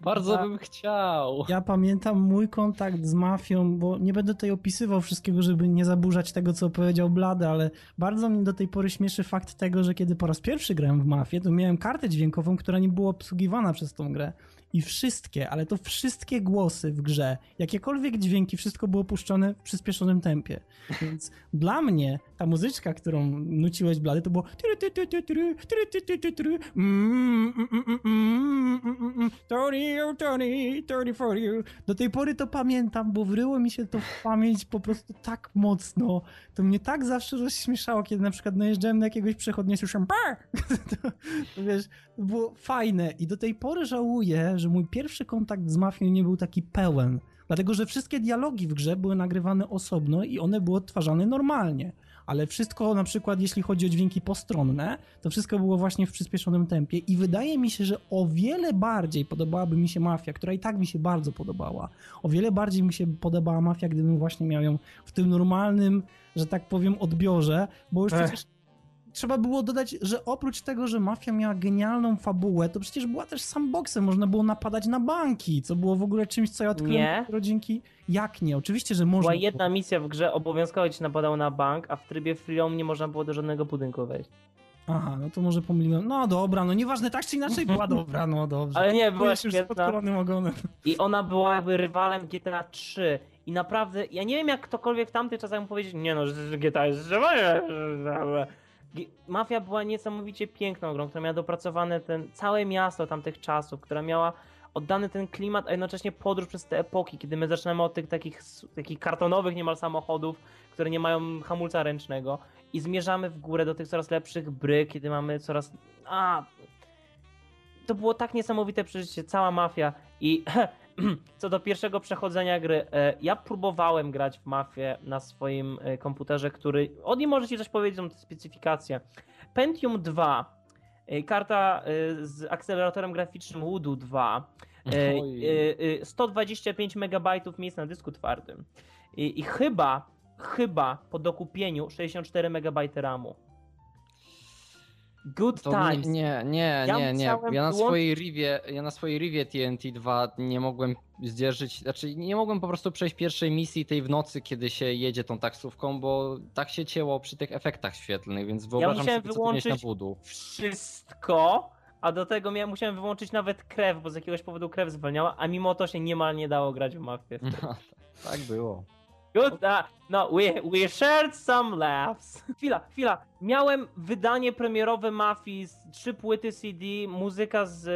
Bardzo Ja- bym chciał. Ja pamiętam mój kontakt z mafią, bo nie będę tutaj opisywał wszystkiego, żeby nie zaburzać tego, co powiedział Blady, ale bardzo mnie do tej pory śmieszy fakt tego, że kiedy po raz pierwszy grałem w mafię, to miałem kartę dźwiękową, która nie była obsługiwana przez tą grę. I wszystkie, ale to wszystkie głosy w grze, jakiekolwiek dźwięki, wszystko było puszczone w przyspieszonym tempie. Więc dla mnie ta muzyczka, którą nuciłeś Blady, to było Tony, Tony, Tony for you. Do tej pory to pamiętam, bo wryło mi się to w pamięć po prostu tak mocno. To mnie tak zawsze rozśmieszało, kiedy na przykład najeżdżałem na jakiegoś przechodnia i słyszałem to, to wiesz, to było fajne i do tej pory żałuję, że mój pierwszy kontakt z mafią nie był taki pełen. Dlatego, że wszystkie dialogi w grze były nagrywane osobno i one były odtwarzane normalnie. Ale wszystko, na przykład jeśli chodzi o dźwięki postronne, to wszystko było właśnie w przyspieszonym tempie i wydaje mi się, że o wiele bardziej podobałaby mi się Mafia, która i tak mi się bardzo podobała. O wiele bardziej mi się podobała Mafia, gdybym właśnie miał ją w tym normalnym, że tak powiem, odbiorze, bo już Ech. przecież trzeba było dodać, że oprócz tego, że Mafia miała genialną fabułę, to przecież była też sandboxem, można było napadać na banki, co było w ogóle czymś, co ja odkryłem Nie. dopiero dzięki... Jak nie? Oczywiście, że można Była jedna misja w grze, obowiązkowo ci napadało na bank, a w trybie free roam nie można było do żadnego budynku wejść. Aha, no to może pomyliłem. No dobra, no nieważne, tak czy inaczej była dobra, no dobrze. Ale nie, była już świetna. podkolonym ogonem. I ona była jakby rywalem GTA 3. I naprawdę, ja nie wiem jak ktokolwiek w tamtych czasach mógł powiedzieć, nie no, GTA jest że- G- Mafia była niesamowicie piękną grą, która miała dopracowane ten całe miasto tamtych czasów, która miała oddany ten klimat, a jednocześnie podróż przez te epoki, kiedy my zaczynamy od tych takich, takich kartonowych niemal samochodów, które nie mają hamulca ręcznego i zmierzamy w górę do tych coraz lepszych bryk, kiedy mamy coraz... A, to było tak niesamowite przeżycie, cała mafia i co do pierwszego przechodzenia gry, e, ja próbowałem grać w mafię na swoim e, komputerze, który, od niej możecie coś powiedzieć, są te specyfikacje. Pentium 2, e, karta z akceleratorem graficznym Voodoo 2, e, Oj. e, e, 125 MB miejsc na dysku twardym i, i chyba, chyba po dokupieniu 64 MB RAMu. Good To times. nie, nie, nie, Ja nie, Ja na wyłączyć- swojej Rivie, ja na swojej Rivie TNT 2 nie mogłem zdzierżyć, znaczy nie mogłem po prostu przejść pierwszej misji tej w nocy, kiedy się jedzie tą taksówką, bo tak się cięło przy tych efektach świetlnych, więc wyobrażam musiałem sobie, co to mieć na wyłączyć- budu. wszystko, a do tego miałem, musiałem wyłączyć nawet krew, bo z jakiegoś powodu krew zwalniała, a mimo to się niemal nie dało grać w mafię. No, tak było. Good, a, no, we, we shared some laughs. Chwila, chwila. Miałem wydanie premierowe Mafii, z trzy płyty CD, muzyka z,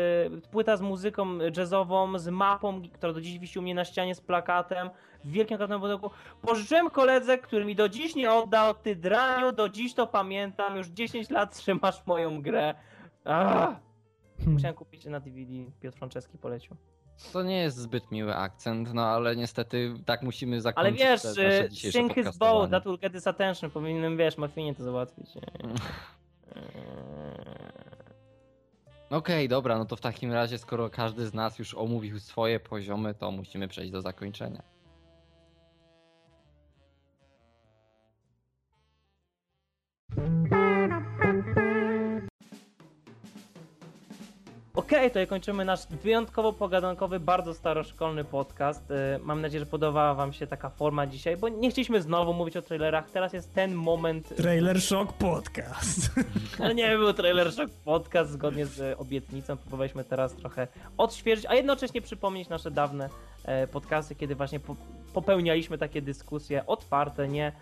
płyta z muzyką jazzową, z mapą, która do dziś wisi u mnie na ścianie z plakatem, w wielkim kartonem pudełku. Pożyczyłem koledze, który mi do dziś nie oddał, ty draniu, do dziś to pamiętam, już 10 lat trzymasz moją grę. Ah. Musiałem kupić na DVD, Piotr Franceski polecił. To nie jest zbyt miły akcent, no ale niestety tak musimy Ale zakończyć wiesz, te y, sync podcastowanie. bow, that will get his attention. Powinienem, wiesz, mafinie to załatwić. Okej, dobra, no to w takim razie, skoro każdy z nas już omówił swoje poziomy, to musimy przejść do zakończenia. Okej, to kończymy nasz wyjątkowo pogadankowy, bardzo staroszkolny podcast. Y, Mam nadzieję, że podobała wam się taka forma dzisiaj, bo nie chcieliśmy znowu mówić o trailerach. Teraz jest ten moment. Trailer Shock Podcast. Ale nie był trailer shock podcast zgodnie z obietnicą. Próbowaliśmy teraz trochę odświeżyć, a jednocześnie przypomnieć nasze dawne e, podcasty, kiedy właśnie po, popełnialiśmy takie dyskusje otwarte, nie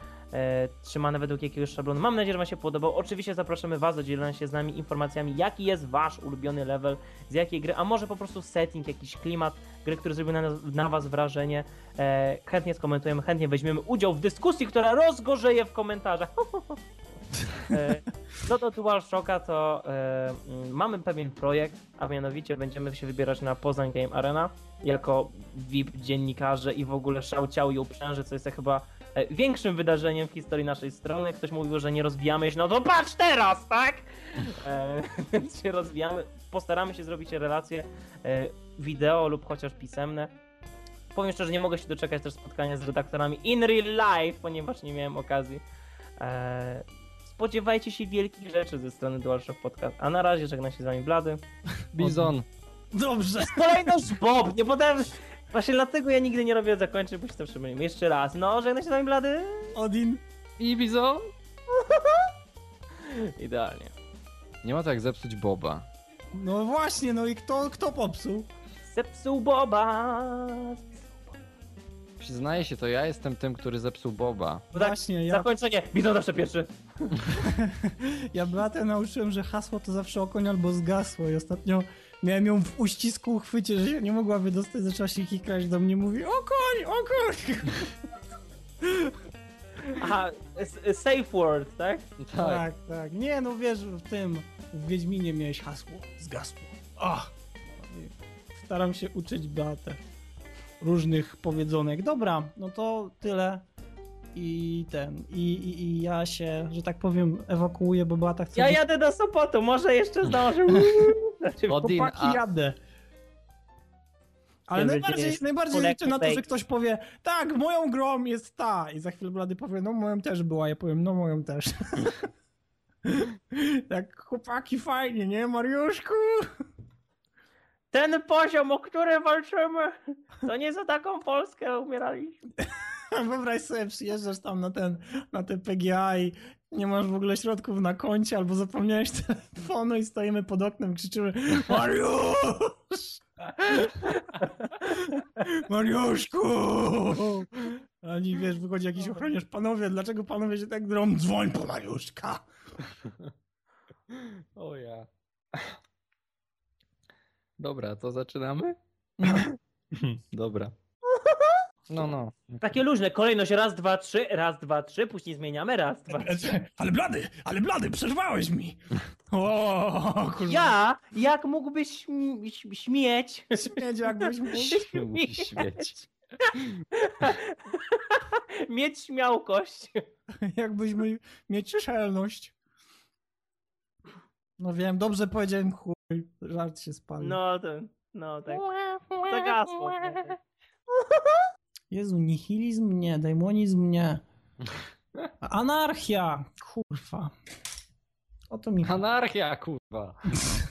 trzymane według jakiegoś szablonu. Mam nadzieję, że Wam się podobał. Oczywiście zapraszamy Was do dzielenia się z nami informacjami, jaki jest Wasz ulubiony level, z jakiej gry, a może po prostu setting, jakiś klimat gry, który zrobił na, na Was wrażenie. E, chętnie skomentujemy, chętnie weźmiemy udział w dyskusji, która rozgorzeje w komentarzach. E, Co do DualShocka, to e, mm, mamy pewien projekt, a mianowicie będziemy się wybierać na Poznań Game Arena jako VIP dziennikarze i w ogóle szałciały i uprzęże, co jest chyba e, większym wydarzeniem w historii naszej strony. Ktoś mówił, że nie rozwijamy się, no to patrz teraz, tak? E, Więc się rozwijamy, postaramy się zrobić relacje e, wideo lub chociaż pisemne. Powiem szczerze, nie mogę się doczekać też spotkania z redaktorami in real life, ponieważ nie miałem okazji. E, spodziewajcie się wielkich rzeczy ze strony DualShock Podcast. A na razie żegna się z wami Blady. Bizon! Dobrze. Kolejność Bob! Nie potem... Właśnie dlatego ja nigdy nie robię zakończeń, bo się to przypomnę. Jeszcze raz. No, żegna się z wami Blady. Odin. I Bizon? Idealnie. Nie ma tak zepsuć Boba. No właśnie, no i kto, kto popsuł? Zepsuł Boba. Przyznaję się, to ja jestem tym, który zepsuł Boba. No tak, Właśnie, ja, Zakończenie. Widzą zawsze pierwszy. ja Beatę nauczyłem, że hasło to zawsze okoń albo zgasło i ostatnio miałem ją w uścisku uchwycie, że się nie mogła wydostać, zaczęła się kikrać do mnie, mówi okoń, okoń! Aha, s- s- safe word, tak? Tak, tak. Nie, no wiesz, w tym, w Wiedźminie miałeś hasło, zgasło. Ach! Staram się uczyć Beatę różnych powiedzonek. Dobra, no to tyle. I ten, i, i, i ja się, że tak powiem, ewakuuję, bo Beata chce... Ja jadę do Sopotu, może jeszcze zdążę. Znaczy, Odin, Chłopaki, a- jadę. Ale najbardziej, najbardziej liczę na to, że ktoś powie tak, moją grą jest ta i za chwilę Blady powie, no moją też była, ja powiem, no moją też. Tak, chłopaki, fajnie, nie, Mariuszku? Ten poziom, o który walczymy, to nie za taką Polskę umieraliśmy. Wyobraź sobie, przyjeżdżasz tam na ten, na te PGA i nie masz w ogóle środków na koncie, albo zapomniałeś telefonu i stoimy pod oknem, krzyczymy Mariusz! Mariuszku! Ani wiesz, wychodzi jakiś ochroniarz, panowie, dlaczego panowie się tak drą? Dzwoń po Mariuszka! O ja. Dobra, to zaczynamy? Dobra. No, no. Takie luźne, kolejność raz, dwa, trzy, raz, dwa, trzy, później zmieniamy, raz, dwa, trzy. Ale blady, ale blady, przerwałeś mi! O, kurwa. Ja, jak mógłbyś śm- śm- śmieć? Śmieć jakbyś mógł. Musi świecić. Mieć śmiałkość. Jakbyśmy mieć czelność. No wiem, dobrze powiedziałem chuj. Żart się spalił. No, to, no tak. Zagasło. Jezu, nihilizm nie, demonizm nie. Anarchia! Kurwa. O to mi. Anarchia, kurwa.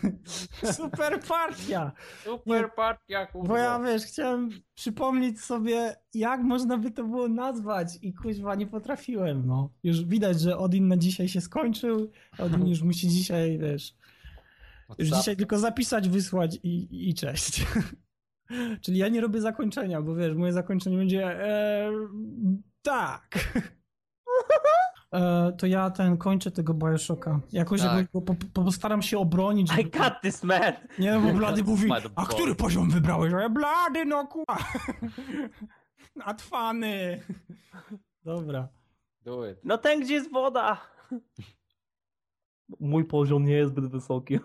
Super partia! Super partia, kurwa. Bo ja wiesz, chciałem przypomnieć sobie, jak można by to było nazwać i kuźwa nie potrafiłem, no. Już widać, że Odin na dzisiaj się skończył. Odin już musi dzisiaj, wiesz, już dzisiaj tylko zapisać, wysłać i, i cześć. Czyli ja nie robię zakończenia, bo wiesz, moje zakończenie będzie e, tak. E, to ja ten kończę tego Bioshocka. Jakoś Tak. po, po, postaram się obronić. I żeby- got this man. Nie, bo Blady mówi, a który poziom wybrałeś? A ja, Blady, no kuła. Atwany. Dobra. Do it. No ten, gdzie jest woda. Mój poziom nie jest zbyt wysoki.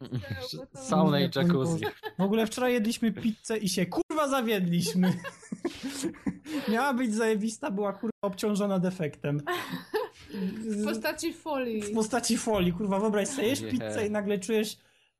Sauna i jacuzzi. W ogóle wczoraj jedliśmy pizzę i się kurwa zawiedliśmy. Miała być zajebista, była kurwa obciążona defektem. W postaci folii. W postaci folii, kurwa, wyobraź sobie, jesz pizzę i nagle czujesz...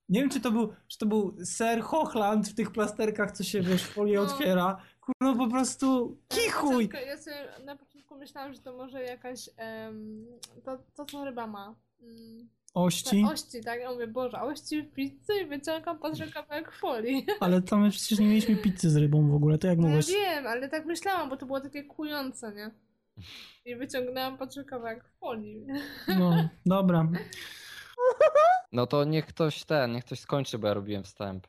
Nie wiem, czy to był, czy to był ser Hochland w tych plasterkach, co się, wiesz, folię No. otwiera. Kurwa, po prostu kichuj! Czekaj, Ja sobie na początku myślałam, że to może jakaś. em, to, to co ryba ma. Mm, Ości. te ości, tak? Ja mówię, Boże, ości w pizzy i wyciągam patrzę kawałek folii. Ale to my przecież nie mieliśmy pizzy z rybą w ogóle, to jak No ja mówisz? wiem, ale tak myślałam, bo to było takie kujące, nie? I wyciągnęłam patrzę kawałek folii. No, dobra. No to niech ktoś ten, niech ktoś skończy, bo ja robiłem wstęp.